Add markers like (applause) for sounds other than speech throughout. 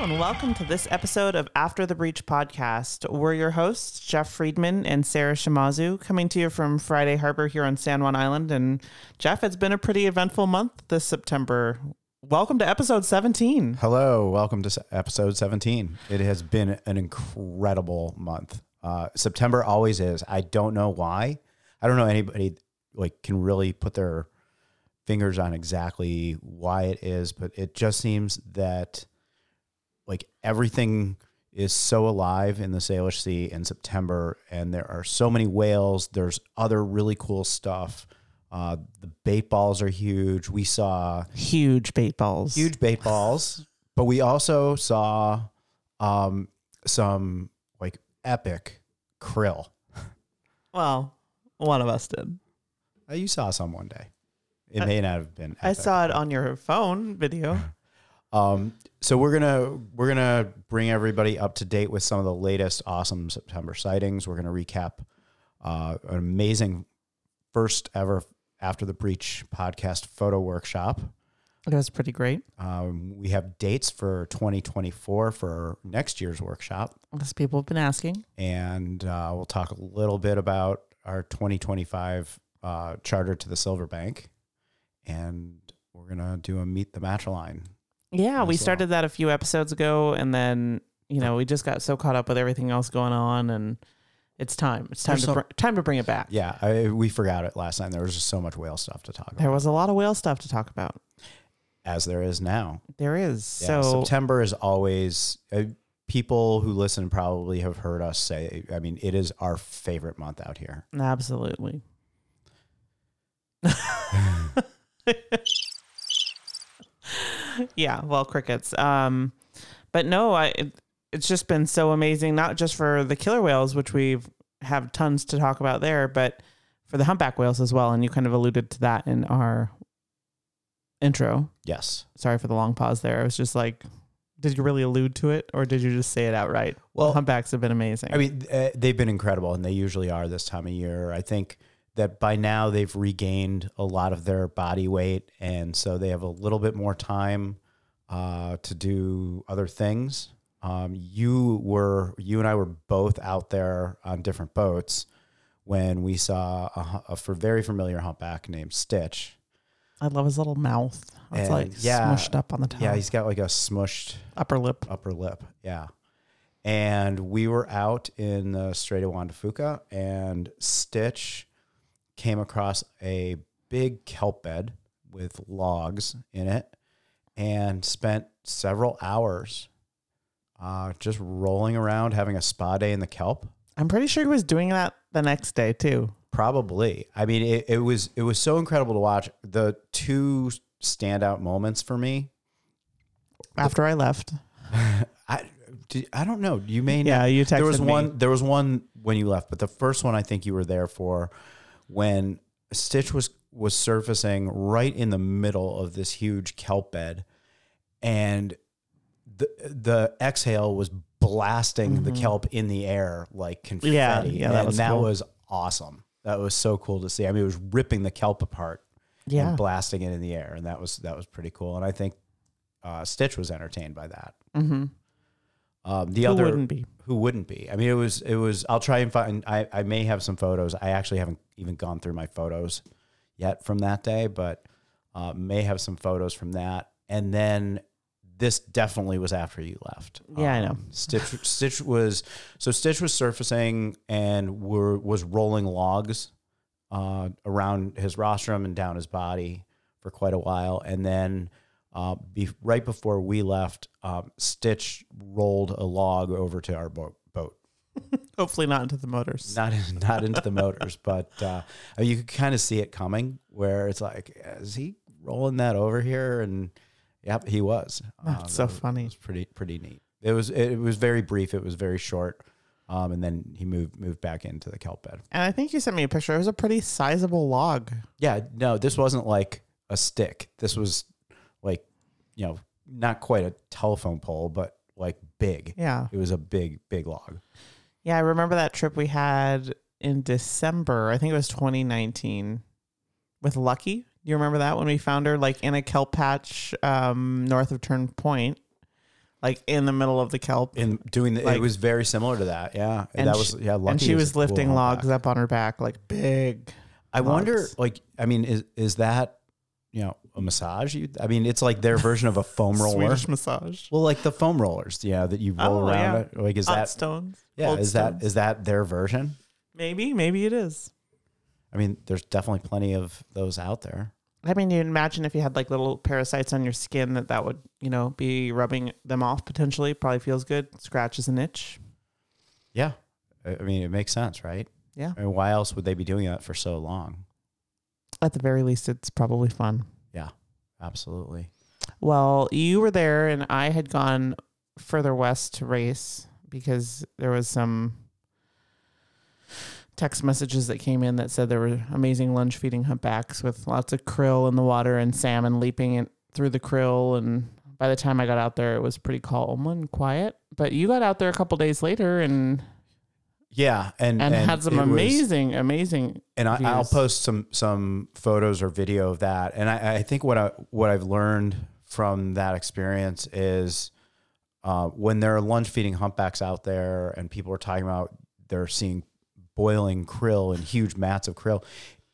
and welcome to this episode of After the Breach podcast. We're your hosts, Jeff Friedman and Sara Shimazu, coming to you from Friday Harbor here on San Juan Island. And Jeff, it's been a pretty eventful month this September. Welcome to episode 17. Hello, welcome to episode 17. It has been an incredible month. Uh, September always is. I don't know why. I don't know anybody like can really put their fingers on exactly why it is, but it just seems that like everything is so alive in the Salish Sea in September, and there are so many whales. There's other really cool stuff. Uh, the bait balls are huge. We saw Huge bait balls. huge bait balls, but we also saw um, some like epic krill. Well, one of us did. Uh, you saw some one day. It may not have been. I saw it on your phone video. (laughs) Um, so we're gonna we're gonna bring everybody up to date with some of the latest awesome September sightings. We're gonna recap uh, an amazing first ever after the breach podcast photo workshop. Was pretty great. Um, we have dates for 2024 for next year's workshop. As people have been asking. and uh, we'll talk a little bit about our 2025 uh, charter to the Silver Bank, and we're gonna do a meet the matriline. Yeah, we started that a few episodes ago, and then you know we just got so caught up with everything else going on, and it's time. It's time There's to some- br- time to bring it back. Yeah, I, we forgot it last time. There was just so much whale stuff to talk about, There was a lot of whale stuff to talk about. as there is now. There is. Yeah, so September is always. Uh, people who listen probably have heard us say. I mean, it is our favorite month out here. absolutely. (laughs) yeah, well, crickets. Um, but no, I. It, it's just been so amazing, not just for the killer whales, which we've have tons to talk about there, but for the humpback whales as well. And you kind of alluded to that in our intro. Yes. Sorry for the long pause there. I was just like, did you really allude to it, or did you just say it outright? Well, humpbacks have been amazing. I mean, uh, they've been incredible, and they usually are this time of year. I think that by now they've regained a lot of their body weight, and so they have a little bit more time uh, to do other things. Um, you were, you and I were both out there on different boats when we saw a, a for very familiar humpback named Stitch. I love his little mouth. It's And, like yeah, smushed up on the top. Yeah, he's got like a smushed upper lip. upper lip. Yeah. And we were out in the Strait of Juan de Fuca, and Stitch came across a big kelp bed with logs in it and spent several hours uh, just rolling around having a spa day in the kelp. I'm pretty sure he was doing that the next day too. Probably. I mean, it, it was it was so incredible to watch. The two standout moments for me. After I left. (laughs) I I don't know. You may Yeah, not. you texted there was me. one. There was one when you left, but the first one I think you were there for when Stitch was was surfacing right in the middle of this huge kelp bed, and the the exhale was blasting the kelp in the air like confetti. Mm-hmm. Yeah, yeah, that was that cool. was awesome. That was so cool to see. I mean, it was ripping the kelp apart Yeah. and blasting it in the air, and that was that was pretty cool. And I think uh, Stitch was entertained by that. Mm-hmm. Um, the Who other wouldn't be? who wouldn't be? I mean, it was it was. I'll try and find. I I may have some photos. I actually haven't even gone through my photos yet from that day, but uh, may have some photos from that. And then this definitely was after you left. Yeah, I know. Um, Stitch Stitch was so Stitch was surfacing and were was rolling logs uh, around his rostrum and down his body for quite a while, and then uh, be, right before we left, um, Stitch rolled a log over to our boat. boat. (laughs) Hopefully not into the motors. Not in, not into the motors, (laughs) but uh, you could kind of see it coming. Where it's like, is he rolling that over here? And yep, he was. That's Uh, so was- funny. It was pretty pretty neat. It was it, was very brief. It was very short. Um, and then he moved moved back into the kelp bed. And I think you sent me a picture. It was a pretty sizable log. Yeah, no, this wasn't like a stick. This was you know, not quite a telephone pole, but like big. Yeah. It was a big, big log. Yeah, I remember that trip we had in December. I think it was 2019 with Lucky. You remember that when we found her like in a kelp patch um, north of Turn Point? like in the middle of the kelp. in doing the, Like- it was very similar to that. Yeah, And that sh- was yeah. Lucky and she was cool lifting humpback. logs up on her back, like big. I wonder, like, I mean, is is that you know a massage? You, I mean, it's like their version of a (laughs) foam roller. Swedish massage. Well, like the foam rollers, yeah, that you roll Oh, around. yeah. It. Like, is Hot that stones. yeah? Old Is that stones. is that their version? maybe? Maybe it is. I mean, there's definitely plenty of those out there. I mean, you imagine if you had like little parasites on your skin that that would, you know, be rubbing them off potentially. Probably feels good. Scratches an itch. Yeah, I I mean, it makes sense, right? Yeah. I mean, why else would they be doing that for so long? At the very least, it's probably fun. Absolutely. Well, you were there, and I had gone further west to race because there was some text messages that came in that said there were amazing lunge feeding humpbacks with lots of krill in the water and salmon leaping it through the krill. And by the time I got out there, it was pretty calm and quiet. But you got out there a couple days later and Yeah, and and, had some it was- amazing, amazing. and I, I'll post some some photos or video of that. And I, I think what I what I've learned from that experience is uh, when there are lunge feeding humpbacks out there, and people are talking about they're seeing boiling krill and huge mats of krill.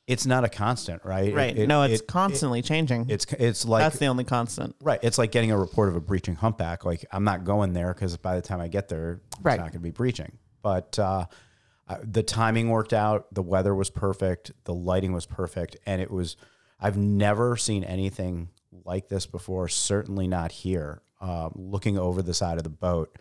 It's not a constant, right? Right. it- no, it's it- constantly changing. It's it's like That's the only constant. right. It's like getting a report of a breaching humpback. Like I'm not going there because by the time I get there, it's not going to be breaching. But uh, the timing worked out. The weather was perfect. The lighting was perfect, and it was. I've never seen anything like this before. Certainly not here. Um, looking over the side of the boat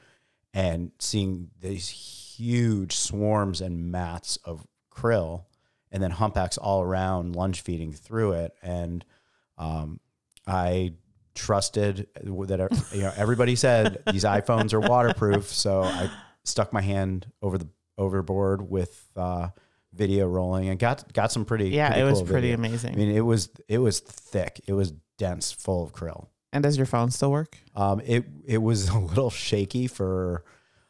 and seeing these huge swarms and mats of krill, and then humpbacks all around, lunge feeding through it, and um, I trusted that you know everybody said these iPhones are waterproof, so I stuck my hand over the overboard with uh, video rolling and got got some pretty Yeah, pretty it was cool pretty video. amazing. I mean, it was it was thick, it was dense, full of krill. and does your phone still work? Um, it it was (laughs) a little shaky for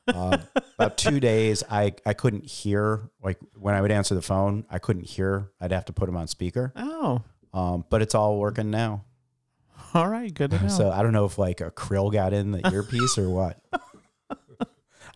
uh, about two days. I I couldn't hear like when I would answer the phone, I couldn't hear. I'd have to put them on speaker. Oh, Um, but it's all working now. all right. Good to (laughs) know. So I don't know if like a krill got in the earpiece or what. (laughs)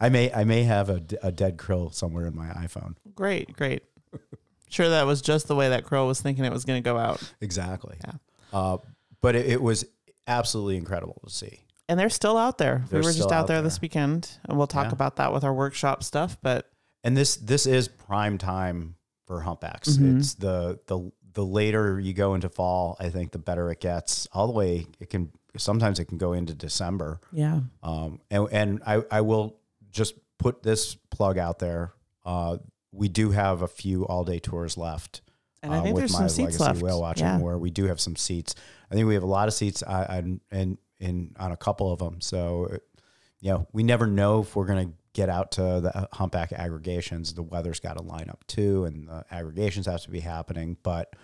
I may I may have a, a dead krill somewhere in my iPhone. Great, great. (laughs) Sure, that was just the way that crow was thinking it was going to go out. Exactly. Yeah. Uh, but it, it was absolutely incredible to see. And they're still out there. They're we were just out out there, there. this weekend, and we'll talk Yeah. about that with our workshop stuff. But And this this is prime time for humpbacks. Mhm. It's the the the later you go into fall, I think the better it gets. All the way it can sometimes it can go into December. yeah, Um, and and I, I will just put this plug out there. Uh, we do have a few all day tours left. and I uh, think with there's my some seats left. whale watching yeah. where we do have some seats. I think we have a lot of seats I, I, and in on a couple of them. So, uh, you know, we never know if we're going to get out to the humpback aggregations. The weather's got to line up too, and the aggregations have to be happening. But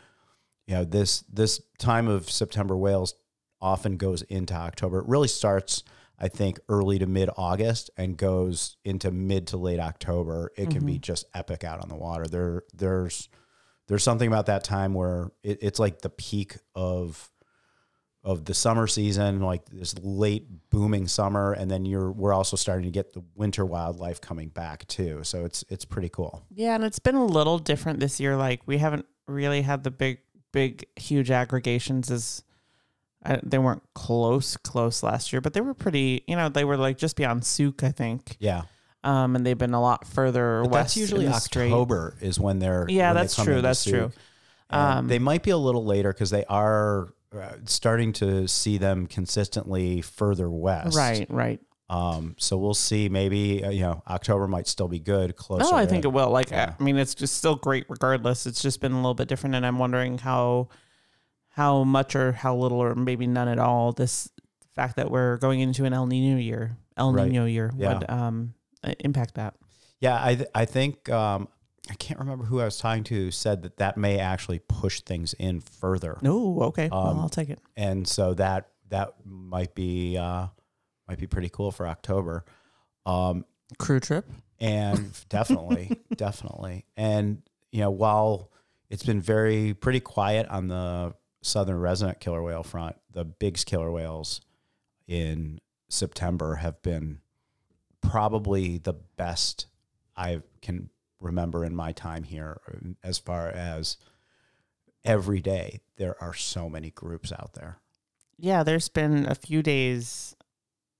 you know, this this time of September whales often goes into October. It really starts. I think early to mid August and goes into mid to late October. It can Mm-hmm. be just epic out on the water. There, there's there's something about that time where it, it's like the peak of of the summer season, like this late booming summer, and then you're we're also starting to get the winter wildlife coming back too. So it's it's pretty cool. Yeah, and it's been a little different this year. Like we haven't really had the big, big, huge aggregations as I, they weren't close, close last year, but they were pretty. You know, they were like just beyond Sooke, I think. Yeah, Um, and they've been a lot further but west. that's usually in the Strait. October is when they're Yeah, when they that's come true. That's Sooke. true. Um, they might be a little later because they are uh, starting to see them consistently further west. Right, right. Um, so we'll see. Maybe uh, you know October might still be good. Closer. Oh, I think it will. Like, Yeah. I mean, it's just still great regardless. It's just been a little bit different, and I'm wondering how, how much or how little or maybe none at all this fact that we're going into an El Nino year, El Right. Nino year Yeah. would um uh, impact that. Yeah, I th- I think um, I can't remember who I was talking to said that that may actually push things in further, No, okay, well, Um, I'll take it. and so that that might be uh, might be pretty cool for October. Um, Crew trip. and (laughs) definitely, definitely, and you know while it's been very pretty quiet on the southern resident killer whale front, the Bigg's killer whales in September have been probably the best I can remember in my time here as far as every day there are so many groups out there. Yeah, there's been a few days,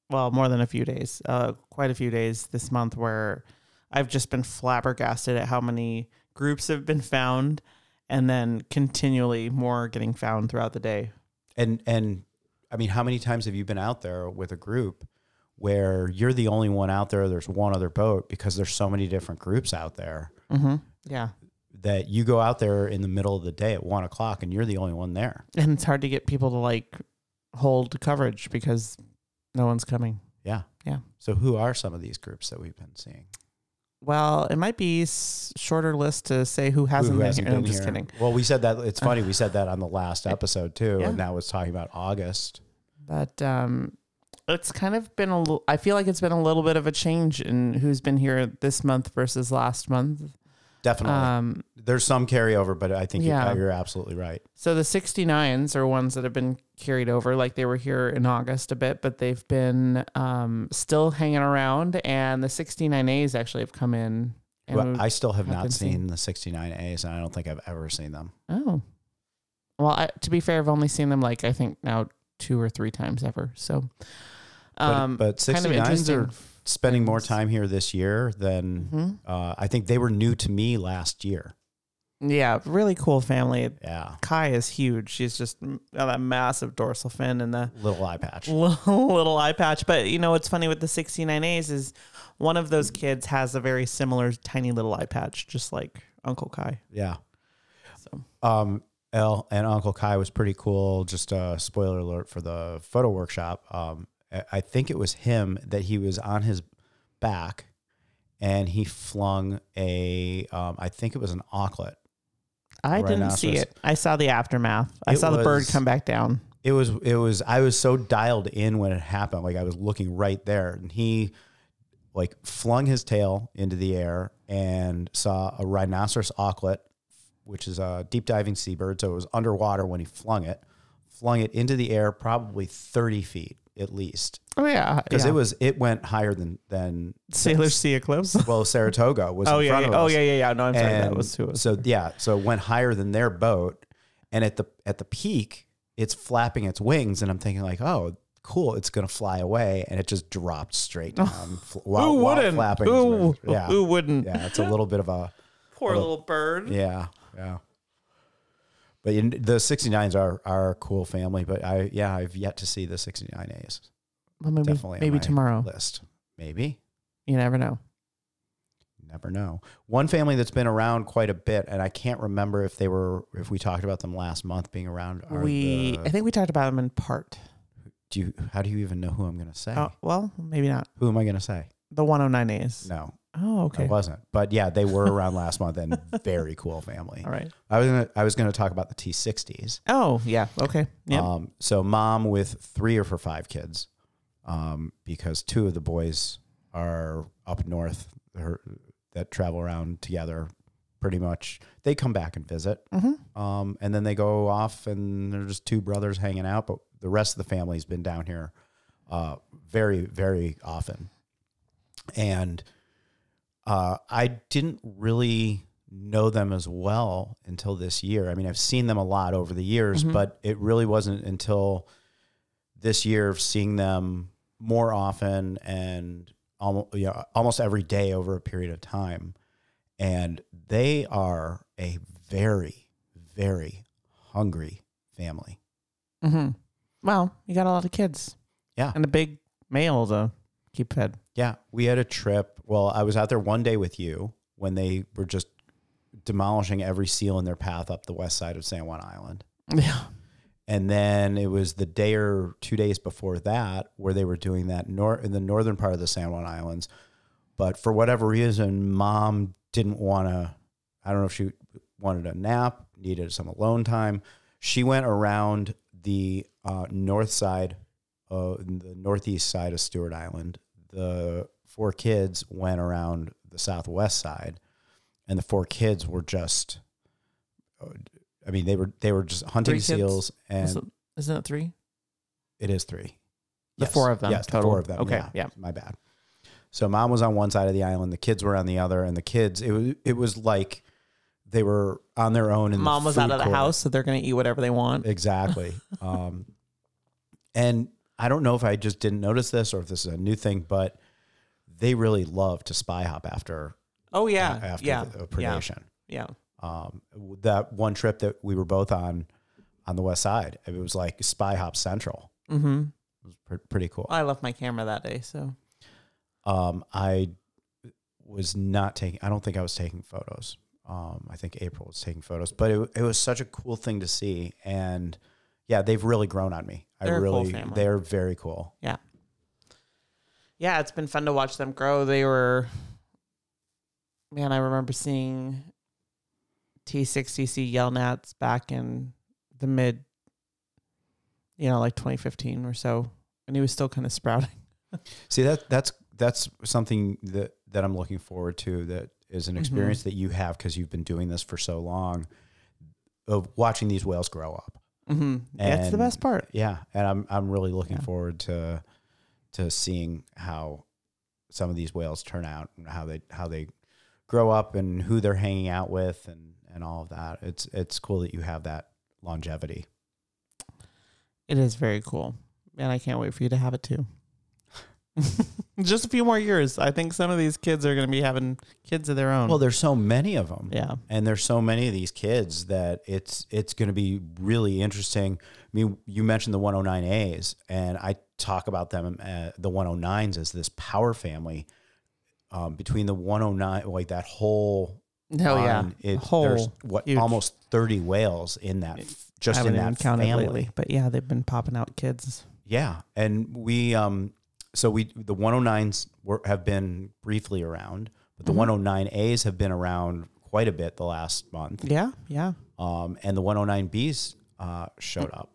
well, more than a few days, uh, quite a few days this month where I've just been flabbergasted at how many groups have been found and then continually more getting found throughout the day. And and I mean, how many times have you been out there with a group where you're the only one out there? There's one other boat because there's so many different groups out there Mm-hmm. Yeah. that you go out there in the middle of the day at one o'clock and you're the only one there. And it's hard to get people to like hold coverage because no one's coming. Yeah. Yeah. So who are some of these groups that we've been seeing? Well, it might be s- shorter list to say who hasn't Who been hasn't here. I'm just here? kidding. Well, we said that it's funny. We said (sighs) that on the last episode too, Yeah. and that was talking about August. But um, it's kind of been a little, I feel like it's been a little bit of a change in who's been here this month versus last month. Definitely, Um, there's some carryover, but I think Yeah. you're, you're absolutely right. so the 69s are ones that have been carried over. Like they were here in August a bit, but they've been um, still hanging around. And the 69As actually have come in. And Well, I still have not seeing- seen the 69As, and I don't think I've ever seen them. Oh. Well, I, to be fair, I've only seen them like I think now two or three times ever. So, um, but kind of 69s are spending more time here this year than Mhm. uh, I think they were new to me last year. Yeah, really cool family. Yeah, Kai is huge. She's just mm, got that massive dorsal fin and the little eye patch. little, (laughs) little eye patch. But you know what's funny with the 69As is one of those kids has a very similar tiny little eye patch, just like Uncle Kai. Yeah. So Um, and Uncle Kai was pretty cool. Just a spoiler alert for the photo workshop. Um, I- think it was him that he was on his back, and he flung a. Um, I think it was an auklet. I didn't see it. I saw the aftermath. I It saw the bird was- come back down. It was. It was. I was so dialed in when it happened. Like I was looking right there, and he, like, flung his tail into the air and saw a rhinoceros auklet, which is a deep diving seabird. So it was underwater when he flung it. Flung it into the air, probably thirty feet at least, Oh yeah, because yeah. it was. It went higher than than Sailor Sea Eclipse. (laughs) well, Saratoga was. oh in yeah, front yeah. of oh yeah, yeah, yeah. No, I'm sorry. That was too. it was. So yeah, so it went higher than their boat, and at the at the peak, it's flapping its wings, and I'm thinking like, oh, cool, it's gonna fly away, and it just dropped straight (laughs) down fl- while, who while wouldn't? flapping. Who. Yeah, who wouldn't? yeah, it's a little bit of a (laughs) Poor Little- little bird. yeah, yeah. But in, the 69s are are a cool family, but I yeah I've yet to see the 69As. Well, maybe Definitely maybe tomorrow. list. Maybe You never know. never know. One family that's been around quite a bit, and I can't remember if they were if we talked about them last month being around. We the- I think we talked about them in part. do you how do you even know who I'm going to say? Oh well, maybe not. Who am I going to say? The 109As. No, Oh okay. I wasn't. But yeah, they were around last month and (laughs) very cool family. All right. I was gonna I was going to talk about the T60s. Oh yeah. Okay. Yeah. Um, so mom with three of her five kids, um, because two of the boys are up north, her, that travel around together. Pretty much, they come back and visit, mm-hmm. um, and then they go off, and they're just two brothers hanging out. But the rest of the family's been down here, uh, very very often, and uh, I didn't really know them as well until this year. I mean, I've seen them a lot over the years, Mhm. but it really wasn't until this year of seeing them more often and almost you know, almost every day over a period of time. And they are a very, very hungry family. Mm-hmm. Well, you got a lot of kids. Yeah. And a big male to keep fed. Yeah, we had a trip. Well, I was out there one day with you when they were just demolishing every seal in their path up the west side of San Juan Island. Yeah. And then it was the day or two days before that where they were doing that nor- in the northern part of the San Juan Islands. But for whatever reason, mom didn't want to, I don't know if she wanted a nap, needed some alone time. She went around the uh, north side, uh, the northeast side of Stuart Island. The four kids went around the southwest side, and the four kids were just, I mean, they were they were just hunting Three kids? seals, and Isn't, isn't it three? it is three. The Yes. four of them Yes, the four of them. Okay, Yeah, yeah. My bad. So mom was on one side of the island, the kids were on the other, and the kids it was it was like they were on their own. In Mom was out of the court. house, so they're going to eat whatever they want. Exactly. (laughs) um, and I don't know if I just didn't notice this or if this is a new thing, but they really love to spy hop after Oh yeah, after yeah, the, the yeah, predation. yeah. Um, that one trip that we were both on on the west side, it was like spy hop central. Mm-hmm. It was pre- pretty cool. I left my camera that day, so Um, I was not taking. I don't think I was taking photos. Um, I think April was taking photos, but it it was such a cool thing to see, and yeah, they've really grown on me. They're I cool really, family. they're very cool. yeah, yeah. It's been fun to watch them grow. They were, man. I remember seeing T60C yell nats back in the mid, you know, like 2015 or so, and he was still kind of sprouting. (laughs) See that that's that's something that that I'm looking forward to. That is an Mhm. experience that you have because you've been doing this for so long, of watching these whales grow up. Mm-hmm. That's the best part. Yeah, and I'm I'm really looking Yeah. forward to to seeing how some of these whales turn out and how they how they grow up and who they're hanging out with and and all of that. It's it's cool that you have that longevity. It is very cool, and I can't wait for you to have it too. (laughs) Just a few more years. I think some of these kids are going to be having kids of their own. Well, there's so many of them. yeah. and there's so many of these kids that it's it's going to be really interesting. I mean, you mentioned the 109As, and I talk about them, uh, the 109s, as this power family. Um, between the 109, like that whole, Hell yeah. it, Whole there's what huge. almost 30 whales in that, just in that family. lately, but yeah, they've been popping out kids. Yeah, and we um so we the 109s were have been briefly around, but the Mhm. 109As have been around quite a bit the last month. Yeah, yeah. Um, and the 109Bs uh, showed up.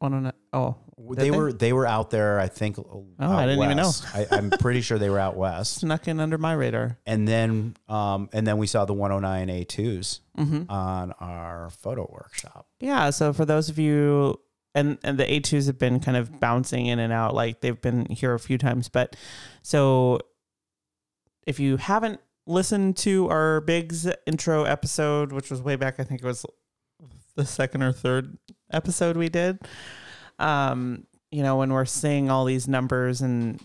Oh, no. oh, They they? were they were out there. I think. Oh, I didn't even know. I, I'm pretty sure they were out west. (laughs) snuck in under my radar. And then um, and then we saw the 109A2s Mm-hmm. on our photo workshop. Yeah. So for those of you, and and the A2s have been kind of bouncing in and out, like they've been here a few times. But so if you haven't listened to our Bigg's intro episode, which was way back, I think it was the second or third episode we did. Um, you know, when we're seeing all these numbers and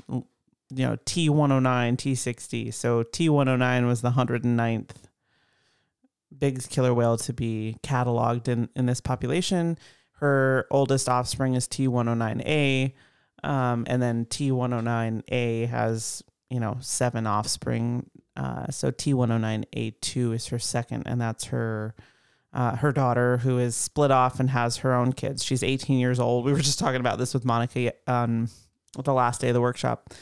you know, T109, T60. So T109 was the 109th Bigg's killer whale to be cataloged in, in this population. Her oldest offspring is T109A. Um, and then T109A has, you know, seven offspring. Uh, so T109A2 is her second, and that's her uh, her daughter who is split off and has her own kids. She's 18 years old. We were just talking about this with Monica on the last day of the workshop.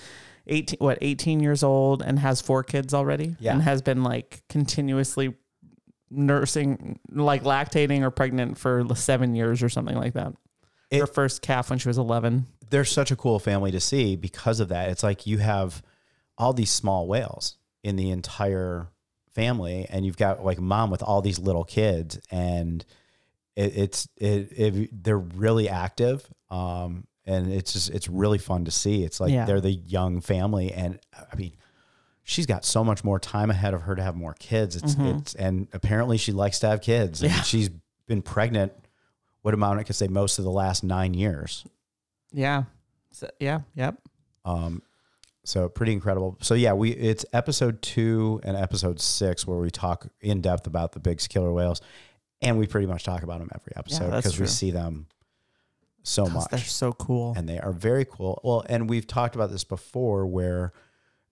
18, what, 18 years old and has four kids already? Yeah. And has been like continuously nursing, like lactating or pregnant for seven years or something like that. It- her first calf when she was 11. They're such a cool family to see because of that. It's like you have all these small whales in the entire family, and you've got like mom with all these little kids, and it, it's it, it they're really active. Um, and it's just it's really fun to see. It's like Yeah. they're the young family, and I mean, she's got so much more time ahead of her to have more kids. It's Mhm. it's and apparently she likes to have kids. And Yeah. she's been pregnant. What amount I could say most of the last nine years. Yeah. So, yeah. Yep. Um, so pretty incredible. So yeah, we it's episode two and episode six where we talk in depth about the Bigg's killer whales, and we pretty much talk about them every episode because we see them so much. They're so cool. and they are very cool. Well, and we've talked about this before, where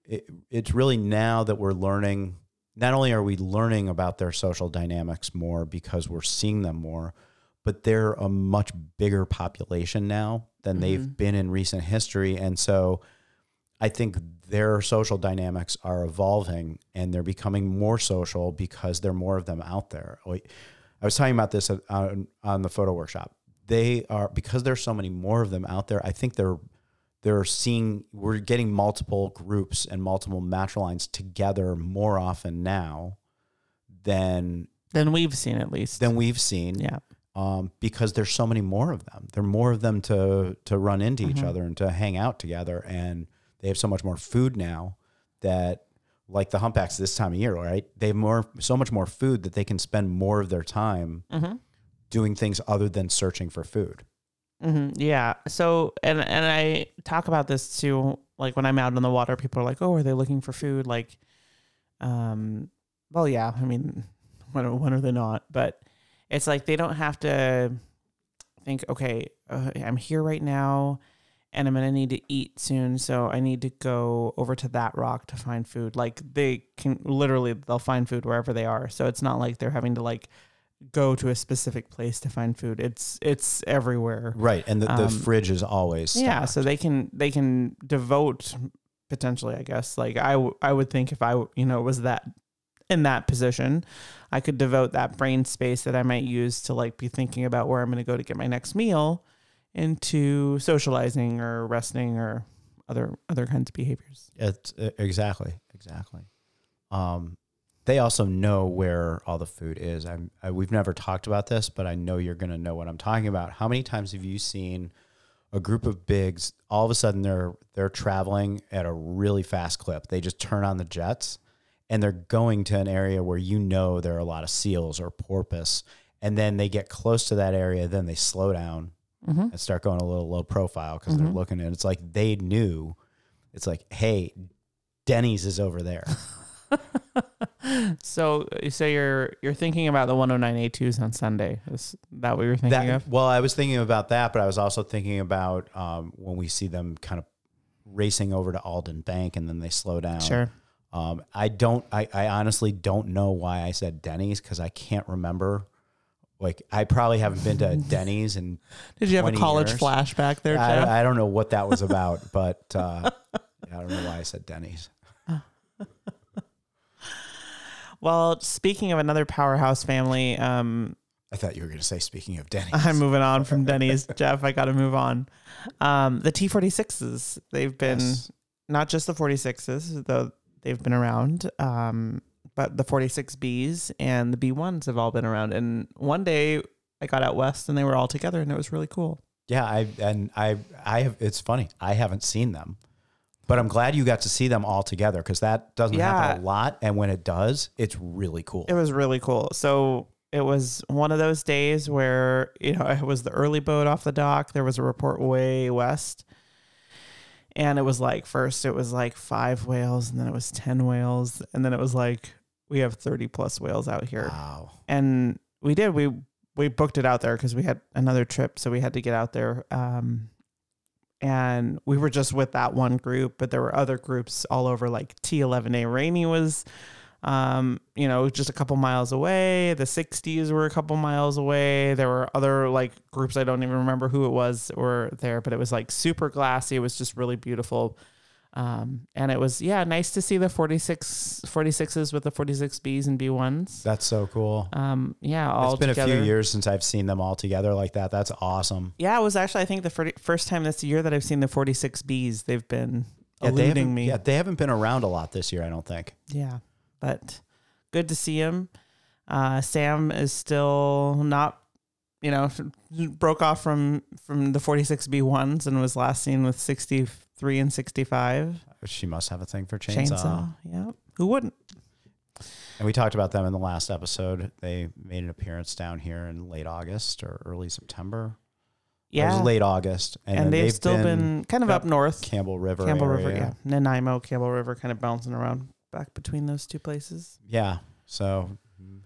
it, it's really now that we're learning. Not only are we learning about their social dynamics more because we're seeing them more, but they're a much bigger population now than they've Mhm. been in recent history. And so I think their social dynamics are evolving and they're becoming more social because there are more of them out there. I was talking about this on, on the photo workshop. They are because there's so many more of them out there. I think they're they're seeing we're getting multiple groups and multiple matrilines together more often now than Than we've seen at least. than we've seen. yeah. um, because there's so many more of them. There are more of them to to run into each Mhm. other and to hang out together, and they have so much more food now that. Like the humpbacks this time of year, right? They have more, so much more food that they can spend more of their time Mm-hmm. doing things other than searching for food. hmm Yeah. So, and and I talk about this too. Like when I'm out on the water, people are like, "Oh, are they looking for food?" Like, um, well, yeah. I mean, (laughs) when are- when are they not? But it's like they don't have to think, "Okay, uh, I'm here right now, and I'm gonna need to eat soon, so I need to go over to that rock to find food." Like they can literally, they'll find food wherever they are. So it's not like they're having to like go to a specific place to find food. It's it's everywhere. Right. And the, the Um, fridge is always Yeah, so they can they can devote potentially, I guess. Like I w- I would think if I you know was that in that position, I could devote that brain space that I might use to like be thinking about where I'm going to go to get my next meal into socializing or resting or other other kinds of behaviors. It's exactly, exactly. Um, they also know where all the food is. I'm, I, we've never talked about this, but I know you're going to know what I'm talking about. How many times have you seen a group of Biggs? All of a sudden, they're they're traveling at a really fast clip. They just turn on the jets, and they're going to an area where you know there are a lot of seals or porpoise, and then they get close to that area. Then they slow down Mm-hmm. and start going a little low profile because they're Mhm. looking and it's like they knew it's like hey denny's is over there (laughs) So so you're you're thinking about the 109A2s on Sunday. Is that what you're thinking that, of? well i was thinking about that but i was also thinking about um, when we see them kind of racing over to alden bank and then they slow down Sure. um, i don't I, I honestly don't know why i said denny's because i can't remember like i probably haven't been to denny's and (laughs) Did you have a college years. flashback there, I, I don't know what that was (laughs) about but uh, i don't know why i said denny's (laughs) Well, speaking of another powerhouse family, um, i thought you were going to say speaking of denny's I'm moving on from Denny's. Jeff, I got to move on. Um, the T46s, they've been Yes. not just the 46s, though they've been around, um, but the 46Bs and the B1s have all been around. And one day I got out west and they were all together and it was really cool. Yeah, I and I I have it's funny. I haven't seen them. But I'm glad you got to see them all together because that doesn't happen a lot. And when it does, it's really cool. It was really cool. So it was one of those days where, you know, it was the early boat off the dock. There was a report way west. And it was like, first it was like five whales, and then it was 10 whales. And then it was like, we have 30 plus whales out here. Wow. And we did. We, we booked it out there because we had another trip. So we had to get out there. Um, and we were just with that one group, but there were other groups all over. Like T11A Rainy was, um, you know, just a couple miles away. The 60s were a couple miles away. There were other like groups I don't even remember who it was were there, but it was like super glassy. It was just really beautiful. Um, and it was yeah, nice to see the 46 46s with the 46Bs and B1s. That's so cool. Um, yeah, all It's been together. a few years since I've seen them all together like that. That's awesome. Yeah, it was actually I think the fir- first time this year that I've seen the 46Bs. They've been Yeah, they eluding haven't, me. yeah, they haven't been around a lot this year, I don't think. Yeah, but good to see him. Uh, Sam is still not, you know, (laughs) broke off from from the 46B1s and was last seen with 63 and 65 She must have a thing for chainsaw. chainsaw. Yeah, who wouldn't? And we talked about them in the last episode. They made an appearance down here in late August or early September. Yeah, It was late August. And, and, then they've, still been, kind of up up north, Campbell River. Campbell area. River, yeah, Nanaimo, Campbell River, kind of bouncing around back between those two places. Yeah. So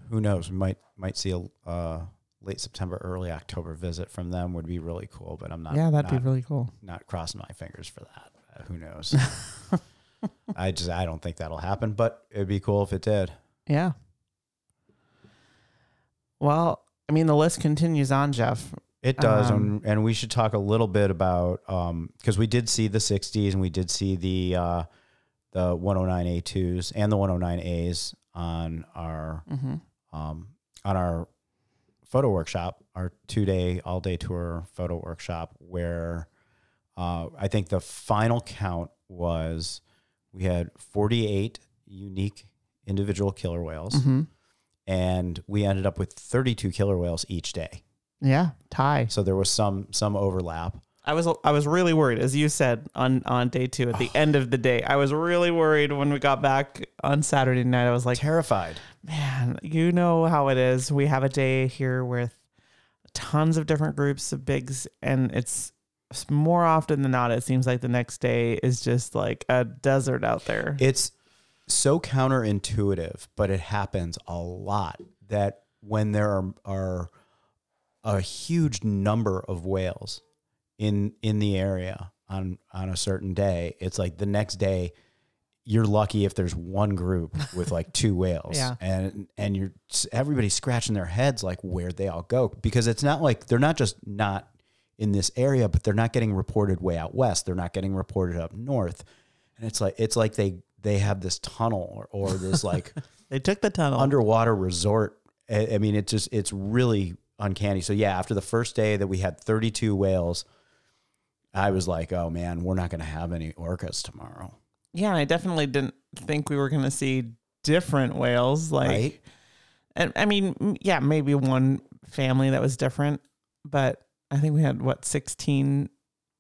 who knows? We might might see a uh, late September, early October visit from them. Would be really cool. But I'm not. yeah, that'd not, be really cool. not crossing my fingers for that. Uh, who knows? (laughs) (laughs) I just I don't think that'll happen. But it'd be cool if it did. Yeah. Well, I mean, the list continues on, Jeff. It does, Um, and, and we should talk a little bit about because we did see the 60s and we did see the uh, the 109A2s and the 109As on our Mm-hmm. um, on our photo workshop, our two day, all day tour photo workshop, where uh, I think the final count was we had 48 unique individual killer whales, Mm-hmm. and we ended up with 32 killer whales each day. Yeah, tie. So there was some some overlap. I was I was really worried, as you said on on day two at the (sighs) end of the day. I was really worried when we got back on Saturday night. I was like, Terrified. man, you know how it is. We have a day here with tons of different groups of Biggs, and it's more often than not, it seems like the next day is just like a desert out there. It's so counterintuitive, but it happens a lot that when there are, are a huge number of whales in in the area on on a certain day, it's like the next day you're lucky if there's one group with like two (laughs) whales. Yeah. and and you're everybody's scratching their heads like where'd they all go? Because it's not like they're not just not in this area but they're not getting reported way out west. They're not getting reported up north. And it's like it's like they they have this tunnel or, or this like (laughs) They took the tunnel. underwater resort. I, I mean it's just it's really uncanny. So yeah after the first day that we had 32 whales i was like oh man we're not going to have any orcas tomorrow yeah, and I definitely didn't think we were going to see different whales. Like, right and I mean, yeah, maybe one family that was different, but I think we had what sixteen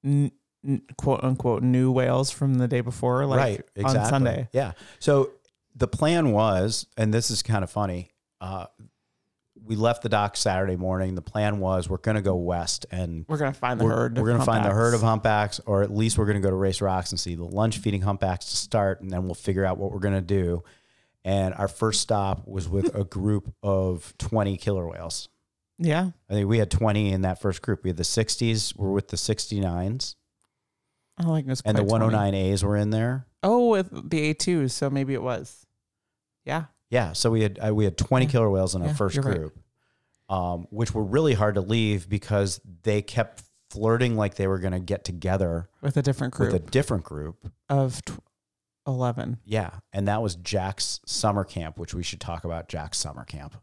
n- n- quote unquote new whales from the day before, like right exactly on Sunday. yeah so the plan was and this is kind of funny uh, we left the dock saturday morning the plan was we're going to go west and We're gonna find the we're, herd. we're going to find the herd of humpbacks. or at least we're going to go to race rocks and see the lunge feeding humpbacks to start and then we'll figure out what we're going to do and our first stop was with a group of 20 killer whales Yeah, i think we had 20 in that first group we had the 60s we're with the 69s I it was. and the 109a's were in there Oh, with the A two, so maybe it was. Yeah, Yeah, so we had uh, we had 20 killer whales in our Yeah, first you're right. group, um, which were really hard to leave because they kept flirting like they were going to get together with a different group with a different group. of tw- eleven. Yeah, and that was Jack's summer camp, which we should talk about Jack's summer camp.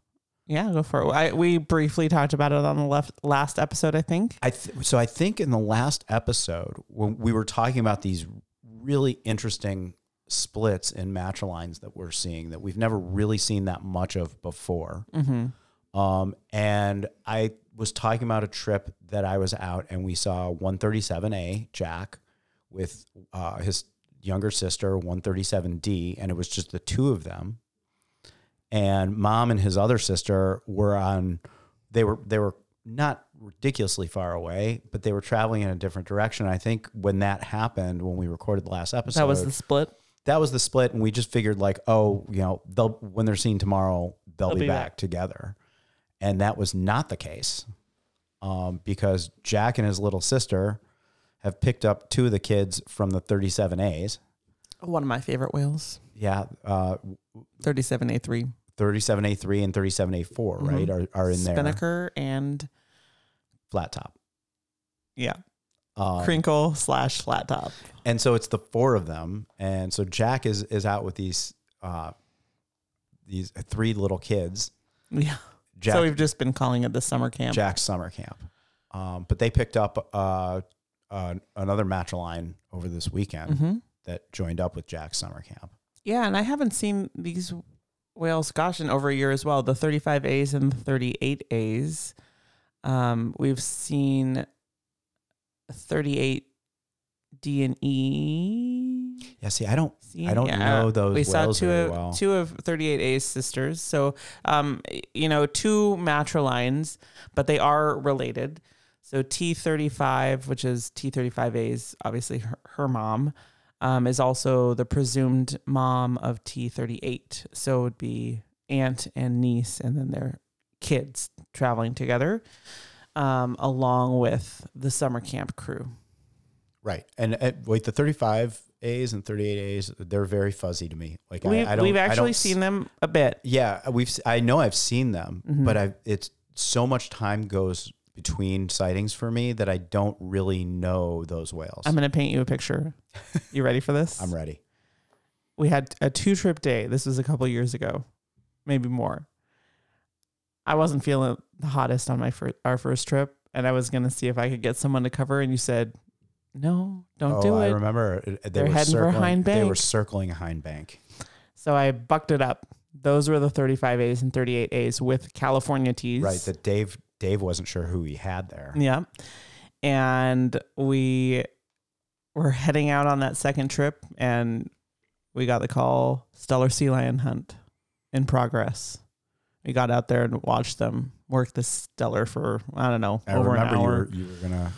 Yeah, go for it. I, we briefly talked about it on the left last episode, I think. I th- so I think in the last episode when we were talking about these really interesting splits in matrilines that we're seeing that we've never really seen that much of before. Mm-hmm. Um, and I was talking about a trip that I was out and we saw 137A Jack with uh, his younger sister 137D, and it was just the two of them. And mom and his other sister were on. They were they were not ridiculously far away, but they were traveling in a different direction. I think when that happened, when we recorded the last episode, That was the split. That was the split, and we just figured like, oh, you know, they'll when they're seen tomorrow, they'll, They'll be, be back, back. together, and that was not the case, um, because Jack and his little sister have picked up two of the kids from the 37As. One of my favorite whales. Yeah, uh, Thirty-seven A three. 37A3 and 37A4, right, are, are in there. Spinnaker and Flat top. yeah, Um, crinkle slash flat top. and so it's the four of them, and so Jack is is out with these uh, these three little kids. Yeah. Jack, so we've just been calling it the summer camp. Jack's summer camp. Um, but they picked up uh, uh, another matriline over this weekend hmm that joined up with Jack's summer camp. Yeah, and I haven't seen these whales, gosh, in over a year as well. The 35As and the 38As. Um, we've seen 38 D and E. Yeah, see, I don't, See, I don't yeah. know those we saw two of well. two of 38A's sisters. So, um, you know, two matrilines, but they are related. So T35, which is T35A's, obviously her, her mom, um, is also the presumed mom of T38. So it would be aunt and niece, and then their kids traveling together, um, along with the summer camp crew. right. And uh, wait, the 35 A's and 38 A's, they're very fuzzy to me. Like We've, I, I don't, we've actually don't seen them a bit. Yeah, we've. I know I've seen them, Mhm. but I've. It's so much time goes between sightings for me that I don't really know those whales. I'm going to paint you a picture. (laughs) You ready for this? I'm ready. we had a two trip day. This was a couple years ago, maybe more. I wasn't feeling the hottest on my first, our first trip, and I was going to see if I could get someone to cover. And you said, "No, don't oh, do I it." I remember. it- They They're were heading for circling, Hind They were Bank. circling Hein Bank. So I bucked it up. Those were the 35As and 38As with California teas. Right. That Dave Dave wasn't sure who he had there. Yeah. And we were heading out on that second trip and we got the call Steller Sea Lion Hunt in progress. We got out there and watched them work the Steller for, I don't know, I over an remember you were, you were gonna.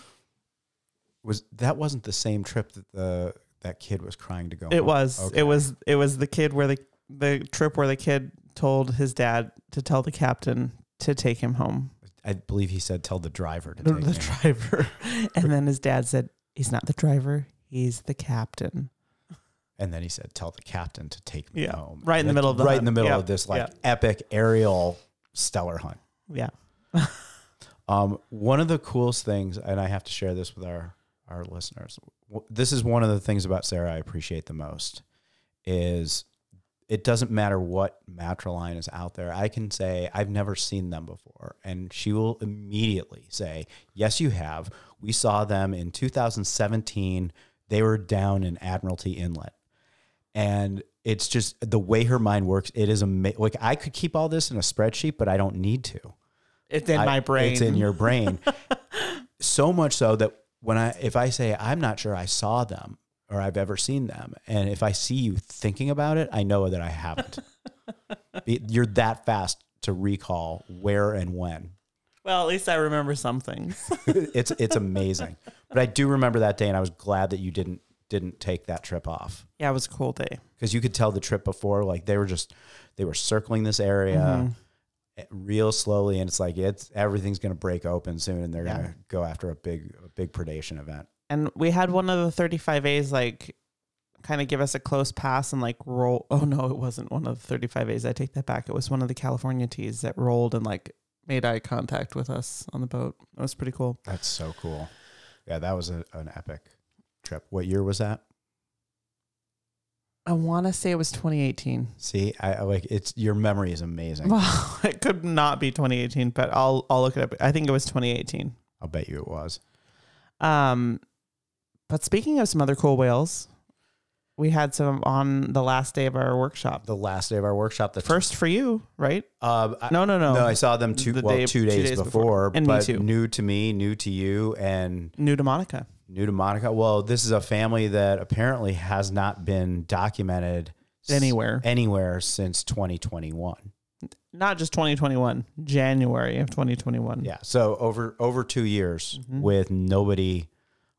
Was that wasn't the same trip that the that kid was crying to go? It home? was. Okay. It was it was the kid where the the trip where the kid told his dad to tell the captain to take him home. I believe he said, "Tell the driver to The, take the me." driver. (laughs) and then his dad said, He's not the driver, he's the captain. And then he said, "Tell the captain to take me Yeah, home." right in the middle of the right hunt. in the middle Yeah, of this like yeah. epic aerial Steller hunt. Yeah. (laughs) Um, one of the coolest things, and I have to share this with our our listeners. This is one of the things about Sara I appreciate the most is it doesn't matter what matriline is out there. I can say I've never seen them before, and she will immediately say, "Yes, you have. We saw them in 2017. They were down in Admiralty Inlet." And it's just the way her mind works. It is amazing. Like I could keep all this in a spreadsheet, but I don't need to. It's in I- my brain. It's in your brain. (laughs) so much so that when I if I say I'm not sure I saw them or I've ever seen them, and if I see you thinking about it, I know that I haven't. (laughs) You're that fast to recall where and when. well, at least I remember some things. (laughs) it's it's amazing. But I do remember that day, and I was glad that you didn't didn't take that trip off yeah, it was a cool day. because you could tell the trip before, like they were just they were circling this area Mm-hmm. eh, real slowly, and it's like it's everything's going to break open soon, and they're Yeah. going to go after a big a big predation event. And we had one of the 35As like kind of give us a close pass and like roll. (laughs) Oh, no, it wasn't one of the 35As. I take that back. It was one of the California tees that rolled and like made eye contact with us on the boat. That was pretty cool. That's so cool. Yeah, that was a, an epic trip. What year was that? I want to say it was 2018. See, I, I like it's your memory is amazing. Well, (laughs) it could not be 2018, but I'll I'll look it up. I think it was 2018. I'll bet you it was. Um, but speaking of some other cool whales, we had some on the last day of our workshop. The last day of our workshop. The First for you, right? uh, I, No, no, no. no, I saw them two The well day- two days, before, And me but too. new to me, new to you, and New to Monica. New to Monica. Well, this is a family that apparently has not been documented s- Anywhere. anywhere since 2021. Not just 2021, January of 2021. Yeah, so over over two years Mm-hmm. with nobody.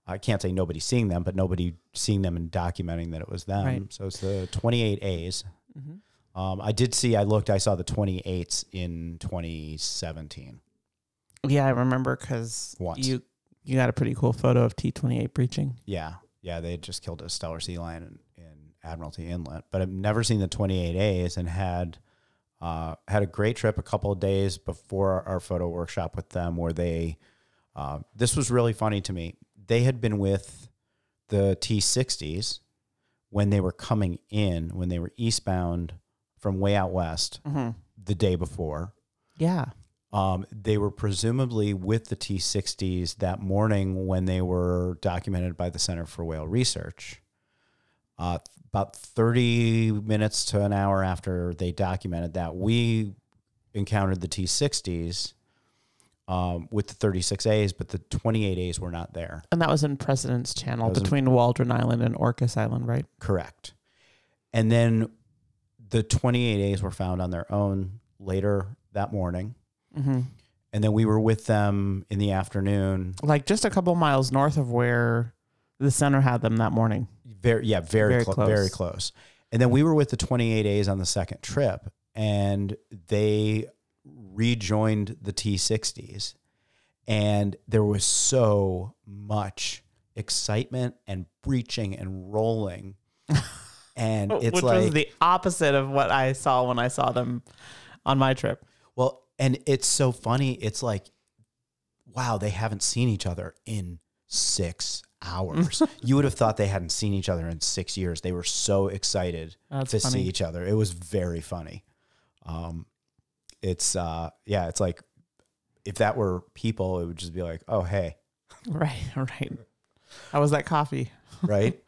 I can't say nobody seeing them, but nobody seeing them and documenting that it was them. Right. So it's the 28 A's. Mhm. Um, I did see. I looked. I saw the 28s in 2017. Yeah, I remember because Once. you you got a pretty cool photo of T28 breaching. Yeah, yeah, they had just killed a Steller sea lion in, in Admiralty Inlet, but I've never seen the 28 A's and had uh, had a great trip a couple of days before our photo workshop with them, where they. Uh, this was really funny to me. They had been with the T60s when they were coming in, when they were eastbound from way out west Mm-hmm. the day before. Yeah. Um, they were presumably with the T 60s that morning when they were documented by the Center for Whale Research. Uh, about 30 minutes to an hour after they documented that, we encountered the T 60s um, with the 36As, but the 28As were not there. And that was in President's Channel was in- between Waldron Island and Orcas Island, right? Correct. And then the 28As were found on their own later that morning. Mm-hmm. And then we were with them in the afternoon Like just a couple miles north of where the center had them that morning. Very, yeah, very, Very clo- close. very close. And then we were with the 28As on the second trip, and they rejoined the T60s, and there was so much excitement and breaching and rolling, (laughs) and it's Which like was the opposite of what I saw when I saw them on my trip. Well, and it's so funny. It's like, wow, they haven't seen each other in six hours. (laughs) you would have thought they hadn't seen each other in six years. They were so excited That's to funny. see each other. It was very funny. Um, it's uh, yeah, it's like if that were people, it would just be like, oh hey, (laughs) Right, right. How was that coffee? (laughs) right?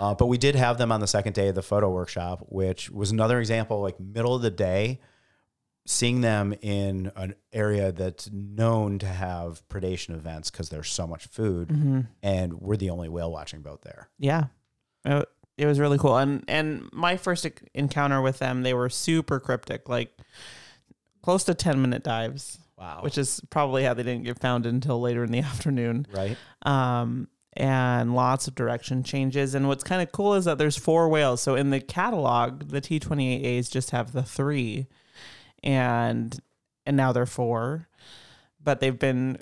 uh, but we did have them on the second day of the photo workshop, which was another example, like middle of the day, seeing them in an area that's known to have predation events because there's so much food, Mm-hmm. and we're the only whale watching boat there. Yeah. It was really cool. And and my first encounter with them, they were super cryptic, like close to 10 minute dives, Wow. which is probably how they didn't get found until later in the (laughs) afternoon. right? Um and lots of direction changes. And what's kind of cool is that there's four whales. So in the catalog, the T28As just have the three, and and now they're four, but they've been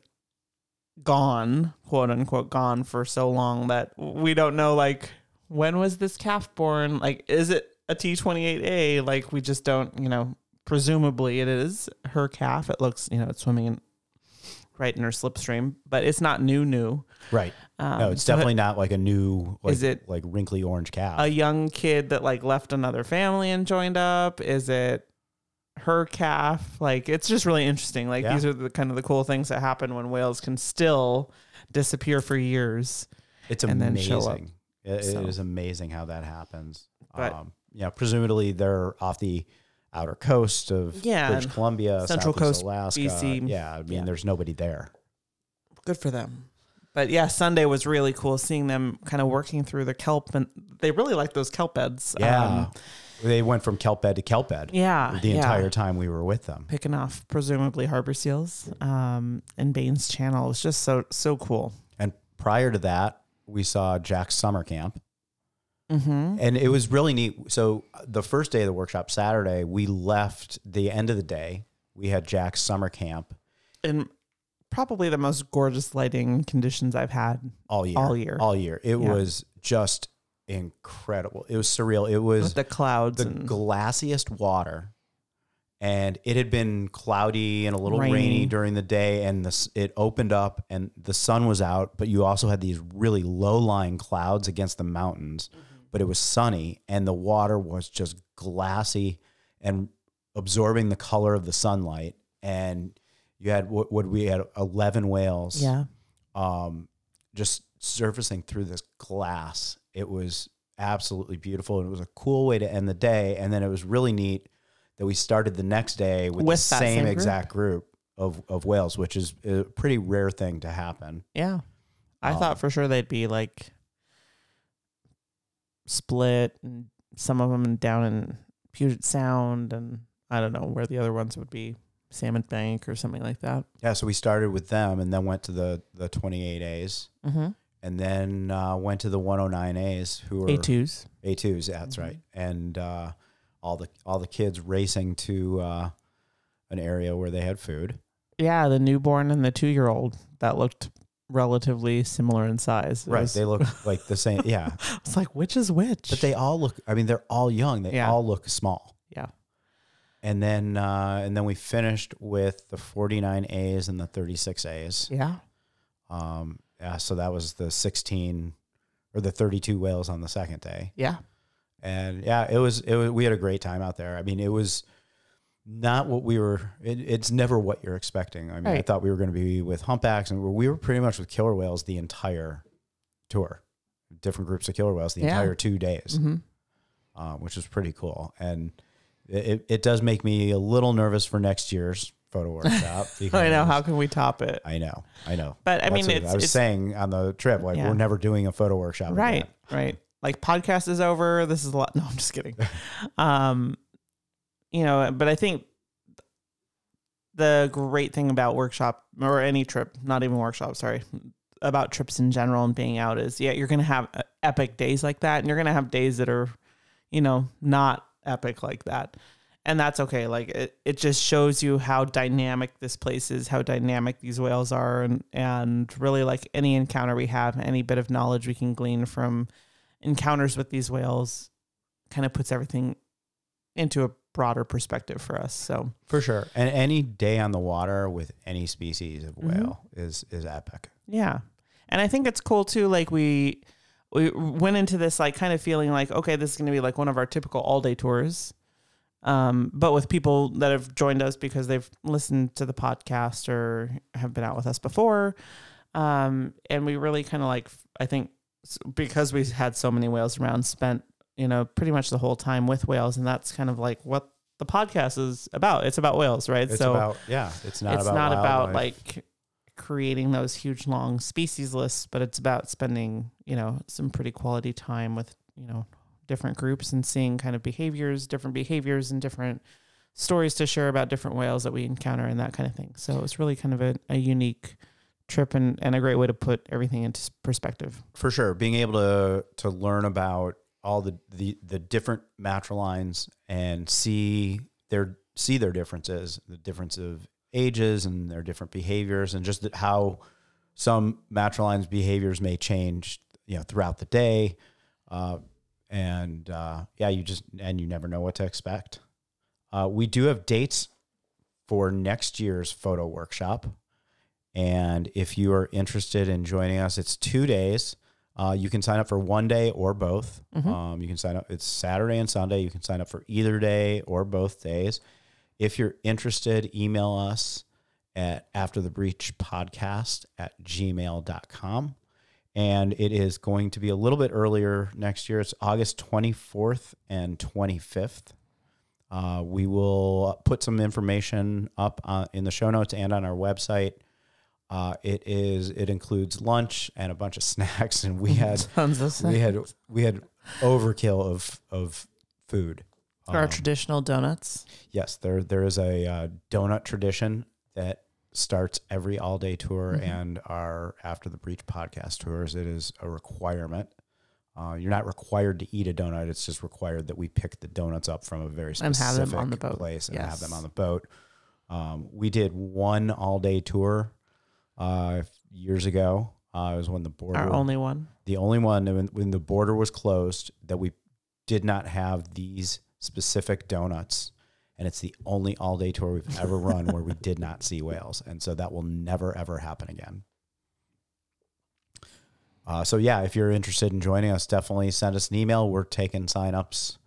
gone, quote unquote, gone for so long that we don't know like when was this calf born? Like, is it a T28A? Like, we just don't, you know. Presumably, it is her calf. It looks, you know, it's swimming in right in her slipstream, but it's not new, new. Right. Um, no, it's so definitely not like a new, like, Is it- like wrinkly orange calf? a young kid that like left another family and joined up? Is it her calf? Like it's just really interesting. Like Yeah. these are the kind of the cool things that happen when whales can still disappear for years. it's amazing. It- it So. is amazing how that happens. But- um, yeah, presumably they're off the outer coast of Yeah, British Columbia, Central Coast, Alaska. BC. Yeah, I mean, Yeah. there's nobody there. Good for them. But yeah, Sunday was really cool seeing them kind of working through the kelp and they really like those kelp beds. Yeah, Um, they went from kelp bed to kelp bed. yeah. the yeah. entire time we were with them. picking off presumably harbor seals um and Baines Channel. It was just so so cool. And prior to that, we saw Jack's summer camp. Mm-hmm. And it was really neat. So the first day of the workshop, Saturday, we left the end of the day. We had Jack's summer camp and probably the most gorgeous lighting conditions I've had. all year. All year. All year. It Yeah. was just incredible. It was surreal. It was With the clouds the and glassiest water. And it had been cloudy and a little Rainy. rainy, during the day, and this it opened up and the sun was out, but you also had these really low lying clouds against the mountains. But it was sunny, and the water was just glassy and absorbing the color of the sunlight. And you had what, what we had eleven whales yeah. um, just surfacing through this glass. It was absolutely beautiful. And it was a cool way to end the day. And then it was really neat that we started the next day with, With the same, same group. exact group of, of whales, which is a pretty rare thing to happen. Yeah. I Um, thought for sure they'd be like split and some of them down in Puget Sound and I don't know where the other ones would be. Salmon Bank or something like that. Yeah. So we started with them and then went to the, the 28As Mm-hmm. And then uh, went to the 109As who were A2s. A2s. Yeah, that's Mhm. right. And uh, all the, all the kids racing to uh, an area where they had food. Yeah, the newborn and the two year old that looked relatively similar in size. It Right. was- They look (laughs) like the same. Yeah. it's like which is which? But they all look. I mean, they're all young. They Yeah. all look small. Yeah. And then uh, and then we finished with the 49 A's and the 36 A's. Yeah. Um, yeah. So that was the 16 or the 32 whales on the second day. Yeah. And yeah, it was it was. We had a great time out there. I mean, it was not what we were. It, it's never what you're expecting. I mean, I thought we were going to be with humpbacks, and we were pretty much with killer whales the entire tour. Different groups of killer whales the Yeah. entire two days hmm um, which was pretty cool. And it, it does make me a little nervous for next year's photo workshop. (laughs) I know. How can we top it? I know. I know. But I mean, it's, I was it's saying on the trip, like Yeah. we're never doing a photo workshop. right, again. right. Like podcast is over. This is a lot. (laughs) No, I'm just kidding. (laughs) um, you know, but I think the great thing about workshop or any trip, not even workshop, sorry, about trips in general and being out is yeah, you're gonna have uh, epic days like that, and you're gonna have days that are, you know, not epic like that. And that's okay. Like it, it just shows you how dynamic this place is, how dynamic these whales are, and and really like any encounter we have, any bit of knowledge we can glean from encounters with these whales, kind of puts everything into a broader perspective for us. So for sure. And any day on the water with any species of Mhm. whale is is epic. Yeah. And I think it's cool too. Like we we went into this like kind of feeling like, okay, this is gonna be like one of our typical all day tours. Um, but with people that have joined us because they've listened to the podcast or have been out with us before. Um, and we really kind of like I think because we had so many whales around, spent, you know, pretty much the whole time with whales, and that's kind of like what the podcast is about. It's about whales, right? It's so about yeah. It's not it's about not about like creating those huge long species lists, but it's about spending, you know, some pretty quality time with, you know, different groups and seeing kind of behaviors, different behaviors and different stories to share about different whales that we encounter and that kind of thing. So it's really kind of a, a unique trip and, and a great way to put everything into perspective. for sure being able to to learn about all the the, the different matrilines and see their see their differences the difference of ages and their different behaviors and just how some matrilines behaviors may change you know throughout the day uh, and uh, yeah you just and you never know what to expect uh, we do have dates for next year's photo workshop and if you are interested in joining us, it's two days. Uh, you can sign up for one day or both. Um, you can sign up. It's Saturday and Sunday. You can sign up for either day or both days. If you're interested, email us at after the breach podcast at gmail.com. And it is going to be a little bit earlier next year. It's August 24th and 25th. Uh, we will put some information up uh, in the show notes and on our website. Uh, it is it includes lunch and a bunch of (laughs) snacks, and we had Tons of we had we had overkill of of food. Our Um, traditional donuts. yes, there there is a uh, donut tradition that starts every all day tour Mm-hmm. and our after the breach podcast tours. It is a requirement. Uh, you're not required to eat a donut. It's just required that we pick the donuts up from a very And specific have them on the boat. place and have them on the boat. Um, we did one all day tour uh, years ago. Uh, it was when the border Our only one. the only one when, when the border was closed that we did not have these specific donuts and it's the only all day tour we've ever run where we did not see whales and so that will never ever happen again uh, so yeah if you're interested in joining us definitely send us an email we're taking signups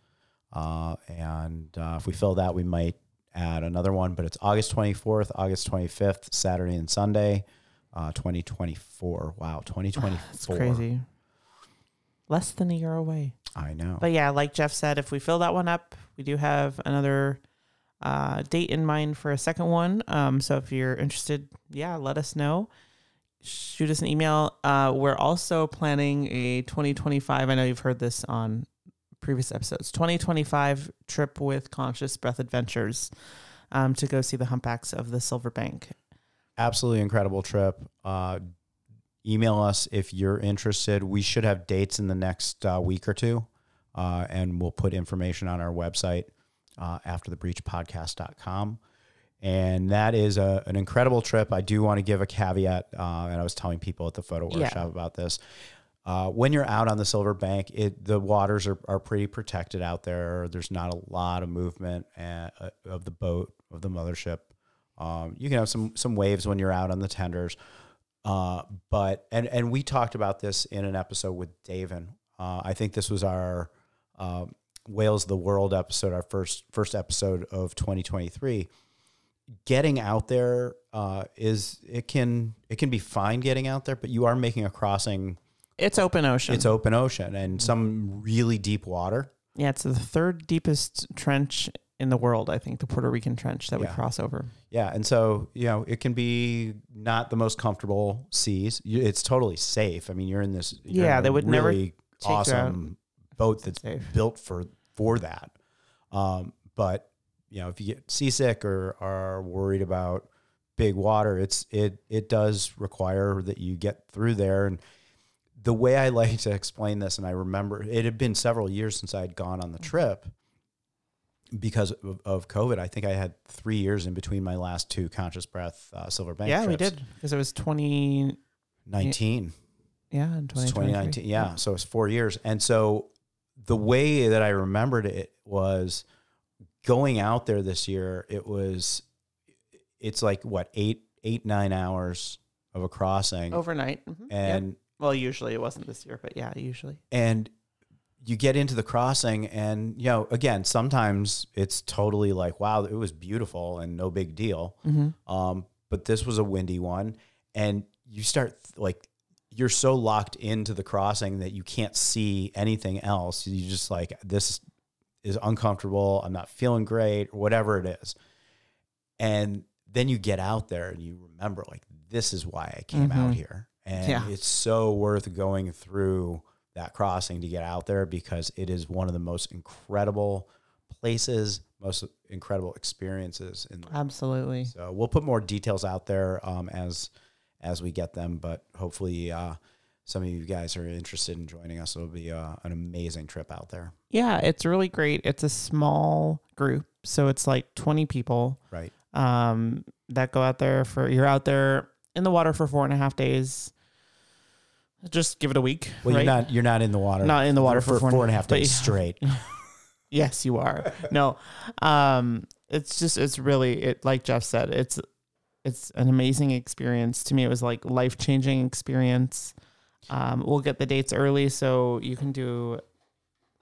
uh, and uh, if we fill that we might add another one but it's august 24th august 25th saturday and sunday uh, 2024 wow 2024 It's (sighs) crazy. Less than a year away. I know. But yeah, like Jeff said, if we fill that one up, we do have another uh, date in mind for a second one. Um, so if you're interested, yeah, let us know. Shoot us an email. Uh, we're also planning a 2025. I know you've heard this on previous episodes. 2025 trip with Conscious Breath Adventures um, to go see the humpbacks of the Silver Bank. Absolutely incredible trip. Uh, email us if you're interested. We should have dates in the next uh, week or two, uh, and we'll put information on our website, uh, afterthebreachpodcast.com. And that is a, an incredible trip. I do want to give a caveat, uh, and I was telling people at the photo Yeah. workshop about this. Uh, when you're out on the Silver Bank, it the waters are, are pretty protected out there. There's not a lot of movement uh, of the boat of the mothership. Um, you can have some some waves when you're out on the tenders, uh, but and and we talked about this in an episode with Davin. Uh, I think this was our uh, Whales of the World episode, our first first episode of 2023. Getting out there uh, is it can it can be fine getting out there, but you are making a crossing. It's open ocean. It's open ocean and some really deep water. yeah, it's the third deepest trench in the world, I think, the Puerto Rican trench that we cross over. Yeah, and so you know it can be not the most comfortable seas. It's totally safe. I mean, you're in this. you're Yeah, in they would never really take awesome boat that's Safe. built for for that. Um, but you know, if you get seasick or are worried about big water, it's it it does require that you get through there. And the way I (laughs) like to explain this, and I remember it had been several years since I had gone on the trip because of, of COVID. I think I had three years in between my last two conscious breath uh, silver bank. yeah, we did because it was twenty nineteen. yeah, in 2019. 2019. Yeah. So it's four years. And so the way that I remembered it was going out there this year, it was, it's like what, eight, eight, nine hours of a crossing. Overnight. Mhm. Yep. And, well, usually it wasn't this year, but yeah, usually. and you get into the crossing and, you know, again, sometimes it's totally like, wow, it was beautiful and no big deal. Mm-hmm. Um, but this was a windy one, and you start like you're so locked into the crossing that you can't see anything else. You just like this. is uncomfortable. I'm not feeling great, or whatever it is. And then you get out there and you remember, like, this is why I came out here. And Yeah. it's so worth going through that crossing to get out there because it is one of the most incredible places, most incredible experiences in the Absolutely. so we'll put more details out there um, as as we get them, but hopefully uh, some of you guys are interested in joining us. It'll be uh, an amazing trip out there, Yeah, it's really great. It's a small group, so it's like 20 people right? um, that go out there for. You're out there in the water for four and a half days. Just give it a week. Well, right? you're not you're not in the water, Not in the water for for four and a half days (laughs) straight. Yes, you are. no, um, it's just it's really it. Like Jeff said, it's it's an amazing experience. To me, it was like life changing experience. Um, we'll get the dates early, so you can do,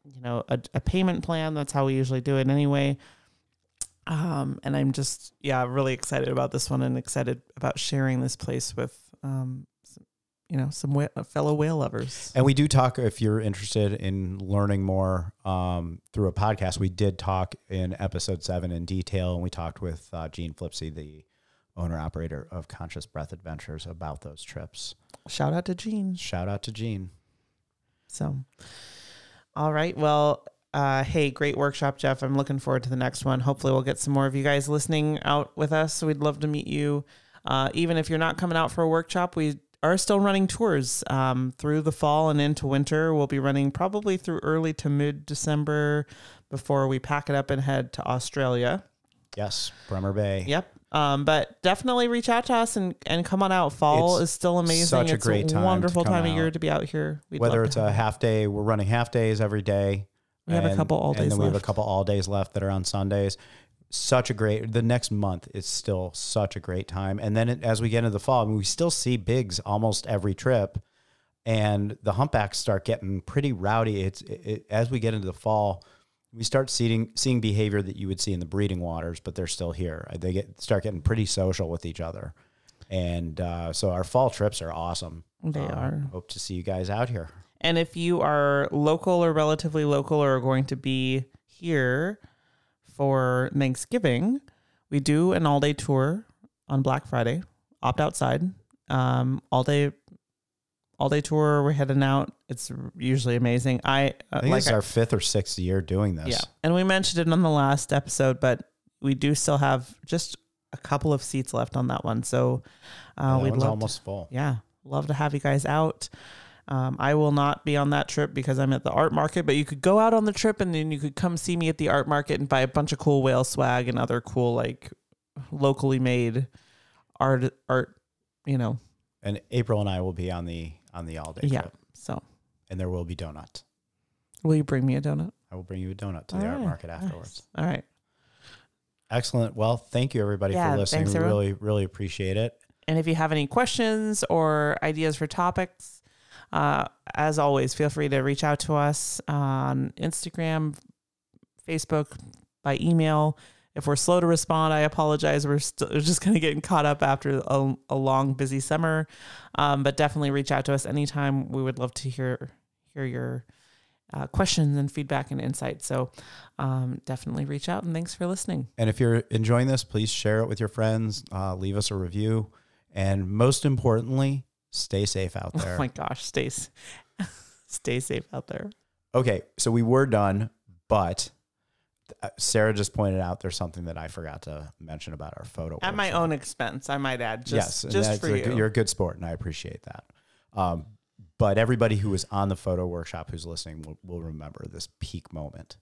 you know, a, a payment plan. That's how we usually do it anyway. Um, and I'm just yeah really excited about this one and excited about sharing this place with um, you know, some fellow whale lovers. And we do talk if you're interested in learning more um, through a podcast. We did talk in episode seven in detail, and we talked with uh, Gene Flipse, the owner operator of Conscious Breath Adventures, about those trips. Shout out to Gene. Shout out to Gene. So, all right. Well, uh, hey, great workshop, Jeff. I'm looking forward to the next one. Hopefully, we'll get some more of you guys listening out with us. We'd love to meet you. Uh, even if you're not coming out for a workshop, we are still running tours um, through the fall and into winter. We'll be running probably through early to mid December before we pack it up and head to Australia. Yes, Bremer Bay. Yep. Um, but definitely reach out to us and, and come on out. Fall It's is still amazing. such a it's great time to wonderful come time of year to be out here. We'd Whether love it's to a half day, we're running half days every day. We have a couple all days And then we have a left. couple all days left that are on Sundays. Such a great, the next month is still such a great time. And then it, as we get into the fall, I mean, we still see Biggs almost every trip. And the humpbacks start getting pretty rowdy. It's it, it, as we get into the fall, we start seeing seeing behavior that you would see in the breeding waters, but they're still here. They get start getting pretty social with each other, and uh, so our fall trips are awesome. They Uh, are. Hope to see you guys out here. And if you are local or relatively local or are going to be here for Thanksgiving, we do an all day tour on Black Friday. Opt outside. Um, all day all day tour. We're heading out. It's usually amazing. I, uh, I think like is our fifth or sixth year doing this. yeah. And we mentioned it on the last episode, but we do still have just a couple of seats left on that one. So uh, that we'd love to- almost full. yeah, love to have you guys out. Um, I will not be on that trip because I'm at the art market, but you could go out on the trip and then you could come see me at the art market and buy a bunch of cool whale swag and other cool, like locally made art, art, you know. And April and I will be on the on the all day Yeah. trip, So, and there will be donuts. will you bring me a donut? I will bring you a donut to the All art market afterwards. Nice. All right. Excellent. Well, thank you everybody Yeah, for listening. thanks, We everyone. really, really appreciate it. And if you have any questions or ideas for topics, uh, as always, feel free to reach out to us on Instagram, Facebook, by email. If we're slow to respond, I apologize. We're, still, we're just kind of getting caught up after a, a long, busy summer. Um, but definitely reach out to us anytime. We would love to hear hear your uh, questions and feedback and insight. So um, definitely reach out and thanks for listening. And if you're enjoying this, please share it with your friends. Uh, leave us a review, and most importantly, stay safe out (laughs) there. Oh my gosh, stay (laughs) stay safe out there. Okay, so we were done, but Sara just pointed out there's something that I forgot to mention about our photo. At my own expense, I might add. Just, yes, just for a you. You're a good sport, and I appreciate that. Um, but everybody who was on the photo workshop who's listening will, will remember this peak moment.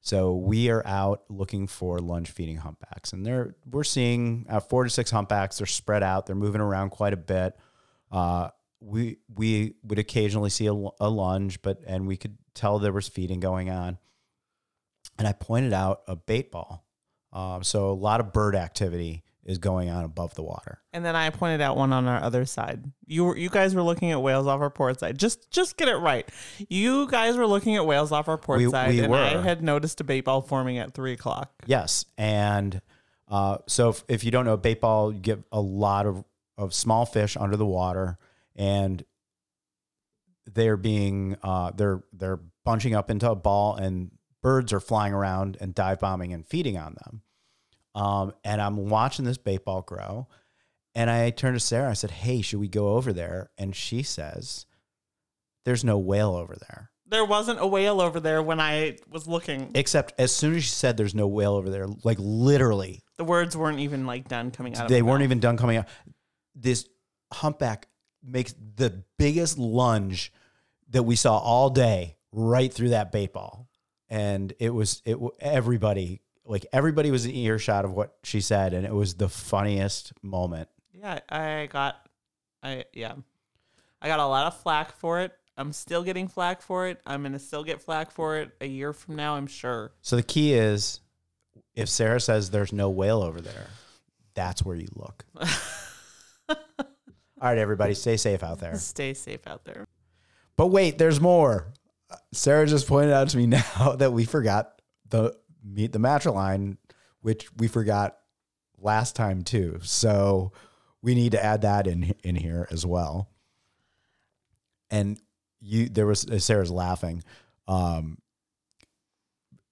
So we are out looking for lunge feeding humpbacks, and they're we're seeing uh, four to six humpbacks. They're spread out. They're moving around quite a bit. Uh, we we would occasionally see a, a lunge, but and we could tell there was feeding going on. And I pointed out a bait ball. Um, so a lot of bird activity is going on above the water. and then I pointed out one on our other side. You were, you guys were looking at whales off our port side. Just just get it right. You guys were looking at whales off our port We- side, we and I had noticed a bait ball forming at three o'clock. Yes, and uh, so if, if you don't know, bait ball, you get a lot of, of small fish under the water, and they're being uh, they're they're bunching up into a ball, and birds are flying around and dive bombing and feeding on them. Um, and I'm watching this bait ball grow. And I turned to Sara. I said, Hey, should we go over there? And she says, There's no whale over there. There wasn't a whale over there when I was looking. Except as soon as she said there's no whale over there, like literally, The words weren't even like done coming out of they weren't mouth. even done coming out. This humpback makes the biggest lunge that we saw all day right through that bait ball. And it was, it, everybody, like everybody was in earshot of what she said. And it was the funniest moment. Yeah, I got, I yeah, I got a lot of flack for it. I'm still getting flack for it. I'm gonna still get flack for it a year from now. I'm sure. So the key is if Sara says there's no whale over there, that's where you look. (laughs) All right, everybody, stay safe out there. Stay safe out there. But wait, there's more. Sara just pointed out to me (laughs) now that we forgot the meet the matriline, which we forgot last time too. So we need to add that in in here as well. And you, there was Sara's laughing. Um,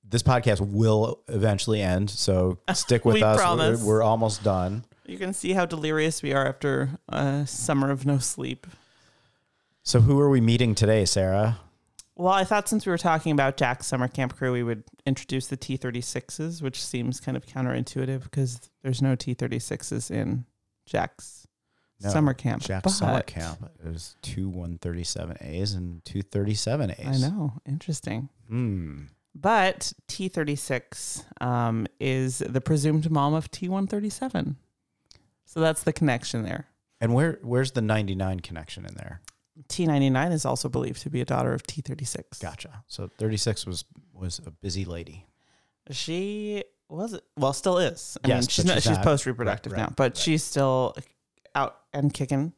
this podcast will eventually end, so (laughs) stick with We us. promise. We're, we're almost done. You can see how delirious we are after a summer of no sleep. So who are we meeting today, Sara? Well, I thought since we were talking about Jack's summer camp crew, we would introduce the T36s, which seems kind of counterintuitive because there's no T36s in Jack's No, summer camp. Jack's summer But- camp. There's two 137As and two 37As. I know. Interesting. Hmm. But T36 um, is the presumed mom of T137. So that's the connection there. And where where's the 99 connection in there? T99 is also believed to be a daughter of T36. Gotcha. So 36 was was a busy lady. She was well, still is. I Yes, mean, she's not, she's she's, post reproductive right, now, but right. she's still out and kicking.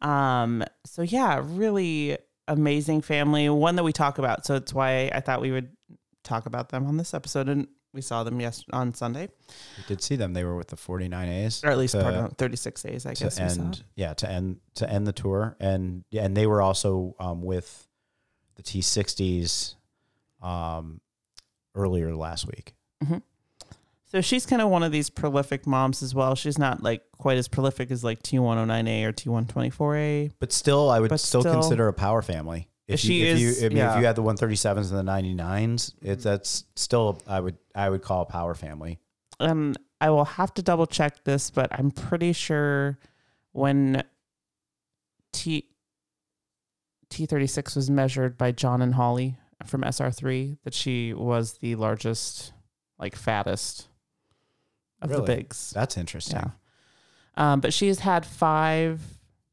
Um, so yeah, really amazing family, one that we talk about. So it's why I thought we would talk about them on this episode, and we saw them yes on Sunday, We did see them. They were with the 49As. or at least to, part of 36As, I guess. saw. yeah, to end to end the tour. And yeah, and they were also um, with the T60s um, earlier last week. So she's kind of one of these prolific moms as well. She's not like quite as prolific as like T109A or T124A. But still, I would still, still- consider a power family. If She you, if is- you, I mean, yeah. if you had the 137s and the 99s, it's that's still I would I would call a power family. um, I will have to double check this, but I'm pretty sure when T T thirty six was measured by John and Holly from SR three, that she was the largest, like fattest of the Biggs. That's interesting. Yeah. Um, but she has had five,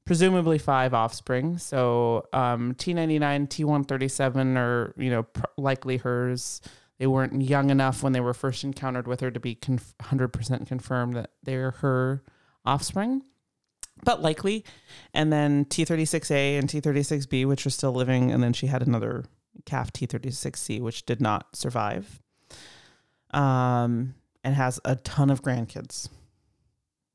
presumably five offspring. So um, T99, T137 are, you know, pr- likely hers. They weren't young enough when they were first encountered with her to be conf- 100% confirmed that they're her offspring, but likely. And then T36A and T36B, which are still living. And then she had another calf, T36C, which did not survive um, and has a ton of grandkids.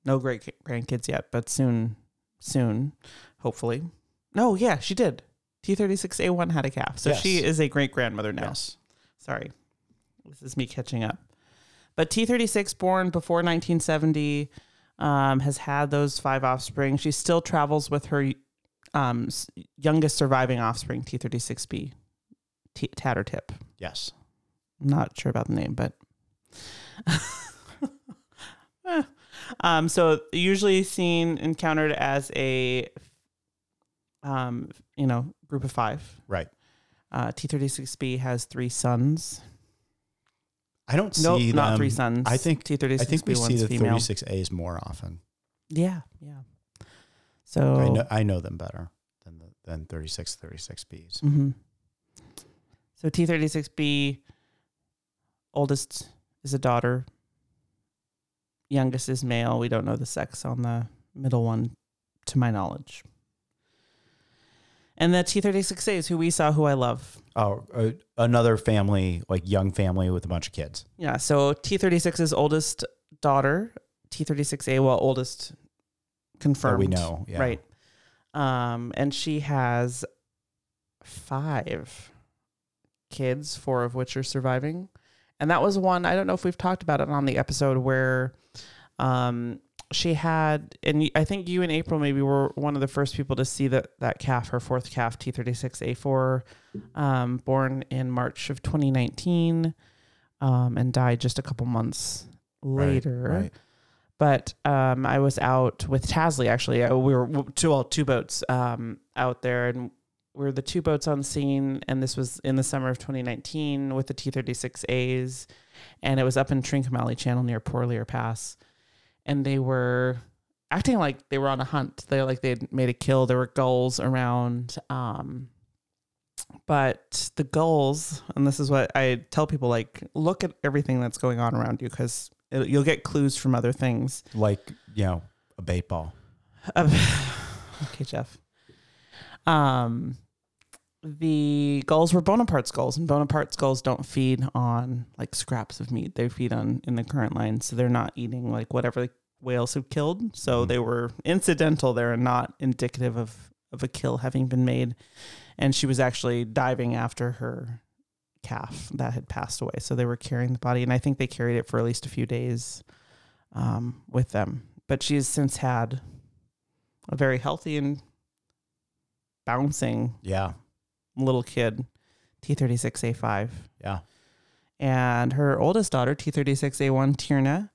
No great grandkids yet, but soon, soon, hopefully. No, yeah, she did. T36A1 had a calf. So Yes. she is a great grandmother now. Yes. Sorry. This is me catching up. But T36, born before 1970, um, has had those five offspring. She still travels with her um, youngest surviving offspring, T36B, T- Tattertip. Yes. I'm not sure about the name, but. (laughs) Eh. Um, so usually seen encountered as a, um, you know, group of five. Right. Uh, T36B has three sons. I don't see Nope, them. not three sons. I think T36B I think we see the female. 36As more often. Yeah, yeah. So I know I know them better than the, than 36 36Bs. hmm So T36B, oldest is a daughter. Youngest is male. We don't know the sex on the middle one, to my knowledge. And the T36A is who we saw, who I love. Oh, uh, another family, like young family with a bunch of kids. Yeah. So T36's oldest daughter, T36A, well, oldest confirmed. That we know. Yeah. Right. Um, and she has five kids, four of which are surviving. And that was one, I don't know if we've talked about it on the episode where um, she had, and I think you and April maybe were one of the first people to see that, that calf, her fourth calf, T36A4, um, born in March of 2019 um, and died just a couple months later. Right, right. But um, I was out with Tasley actually. Uh, We were two, well, two boats um, out there, and were the two boats on scene. And this was in the summer of 2019 with the T36As, and it was up in Trincomalee Channel near Porlier Pass, and they were acting like they were on a hunt. They like they'd made a kill. There were gulls around. Um, but the gulls, and this is what I tell people: like, look at everything that's going on around you because you'll get clues from other things. Like, you know, a bait ball. (sighs) okay, Jeff. Um, the gulls were Bonaparte's gulls, and Bonaparte's gulls don't feed on like scraps of meat. They feed on in the current line, so they're not eating like whatever the whales have killed. So Mhm. they were incidental there and not indicative of of a kill having been made. And she was actually diving after her calf that had passed away. So they were carrying the body, and I think they carried it for at least a few days um, with them. But she has since had a very healthy and bouncing Yeah. Little kid, T36A5. Yeah. And her oldest daughter, T36A1 Tierna,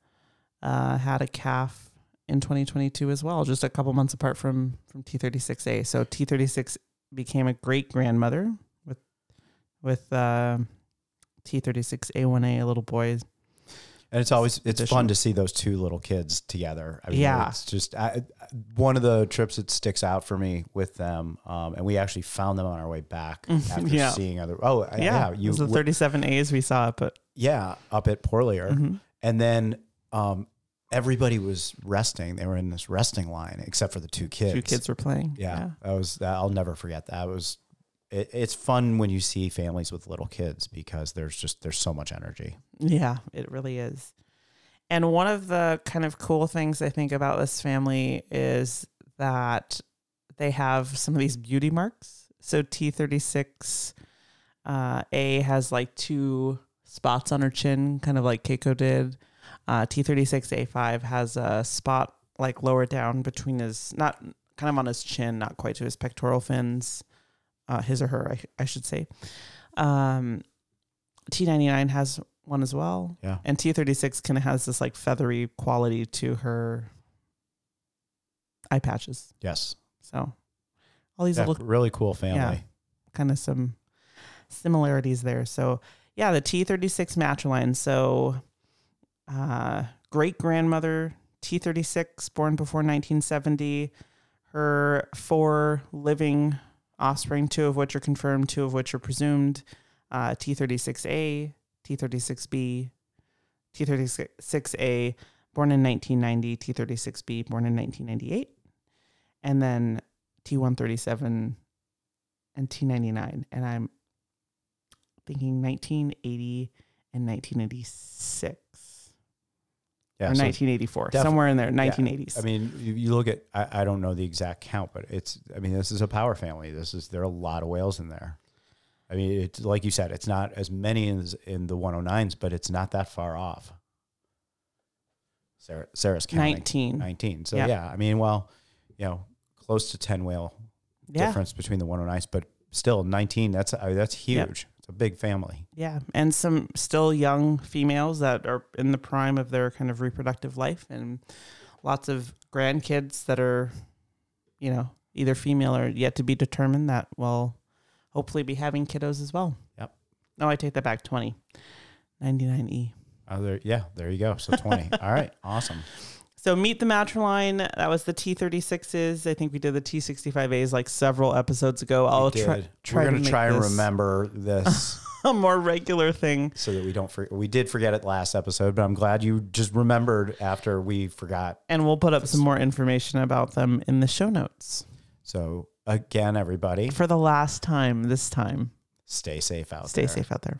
uh, had a calf in 2022 as well, just a couple months apart from from T36A. So T36 became a great grandmother with with uh, T36A1A, a little boy. And it's always it's fun to see those two little kids together. I mean, Yeah. it's just I, one of the trips that sticks out for me with them. Um, and we actually found them on our way back after (laughs) Yeah. seeing other. Oh, yeah, Yeah, you it was the 37As we saw, but yeah up at Porlier, Mhm. and then um, everybody was resting. They were in this resting line except for the two kids. two kids were playing. Yeah, that was. I'll never forget that. It was. It, it's fun when you see families with little kids because there's just there's so much energy. Yeah, it really is. And one of the kind of cool things I think about this family is that they have some of these beauty marks. So T36 uh, A has like two spots on her chin, kind of like Keiko did. Uh, T36A5 has a spot like lower down between his, not kind of on his chin, not quite to his pectoral fins, uh, his or her, I, I should say. Um, T99 has one as well. Yeah. And T36 kind of has this like feathery quality to her eye patches. Yes, So all these yeah, little really cool family. kind of some similarities there. So yeah, the T36 matriline. So uh, great grandmother T36, born before 1970. Her four living offspring, two of which are confirmed, two of which are presumed. Uh, T36A, T36B, T36A, born in 1990, T36B, born in 1998, and then T137 and T99. And I'm thinking 1980 and 1986 Yeah, or so 1984, somewhere in there, 1980s. I mean, you, you look at I, I don't know the exact count, but it's I mean this is a power family. This is there are a lot of whales in there. I mean, it's like you said, it's not as many as in the 109s, but it's not that far off. Sara, Sara's counting 19. 19. So Yeah. yeah. I mean, well, you know, close to 10 whale Yeah. difference between the 109s, but still 19. That's I mean, that's Yep. It's a big family. Yeah. And some still young females that are in the prime of their kind of reproductive life and lots of grandkids that are, you know, either female or yet to be determined that will hopefully be having kiddos as well. Yep. No, I take that back. 20. 99E. Oh, there, yeah, there you go. So 20. (laughs) All right, awesome. So meet the Matriline. That was the T36s. I think we did the T65As like several episodes ago. I'll We try, try We're gonna make try and this remember this. (laughs) a more regular thing. so that we don't forget. We did forget it last episode, but I'm glad you just remembered after we forgot. And we'll put up some more information about them in the show notes. So again, everybody, For the last time, this time, stay safe out there. stay there. safe out there.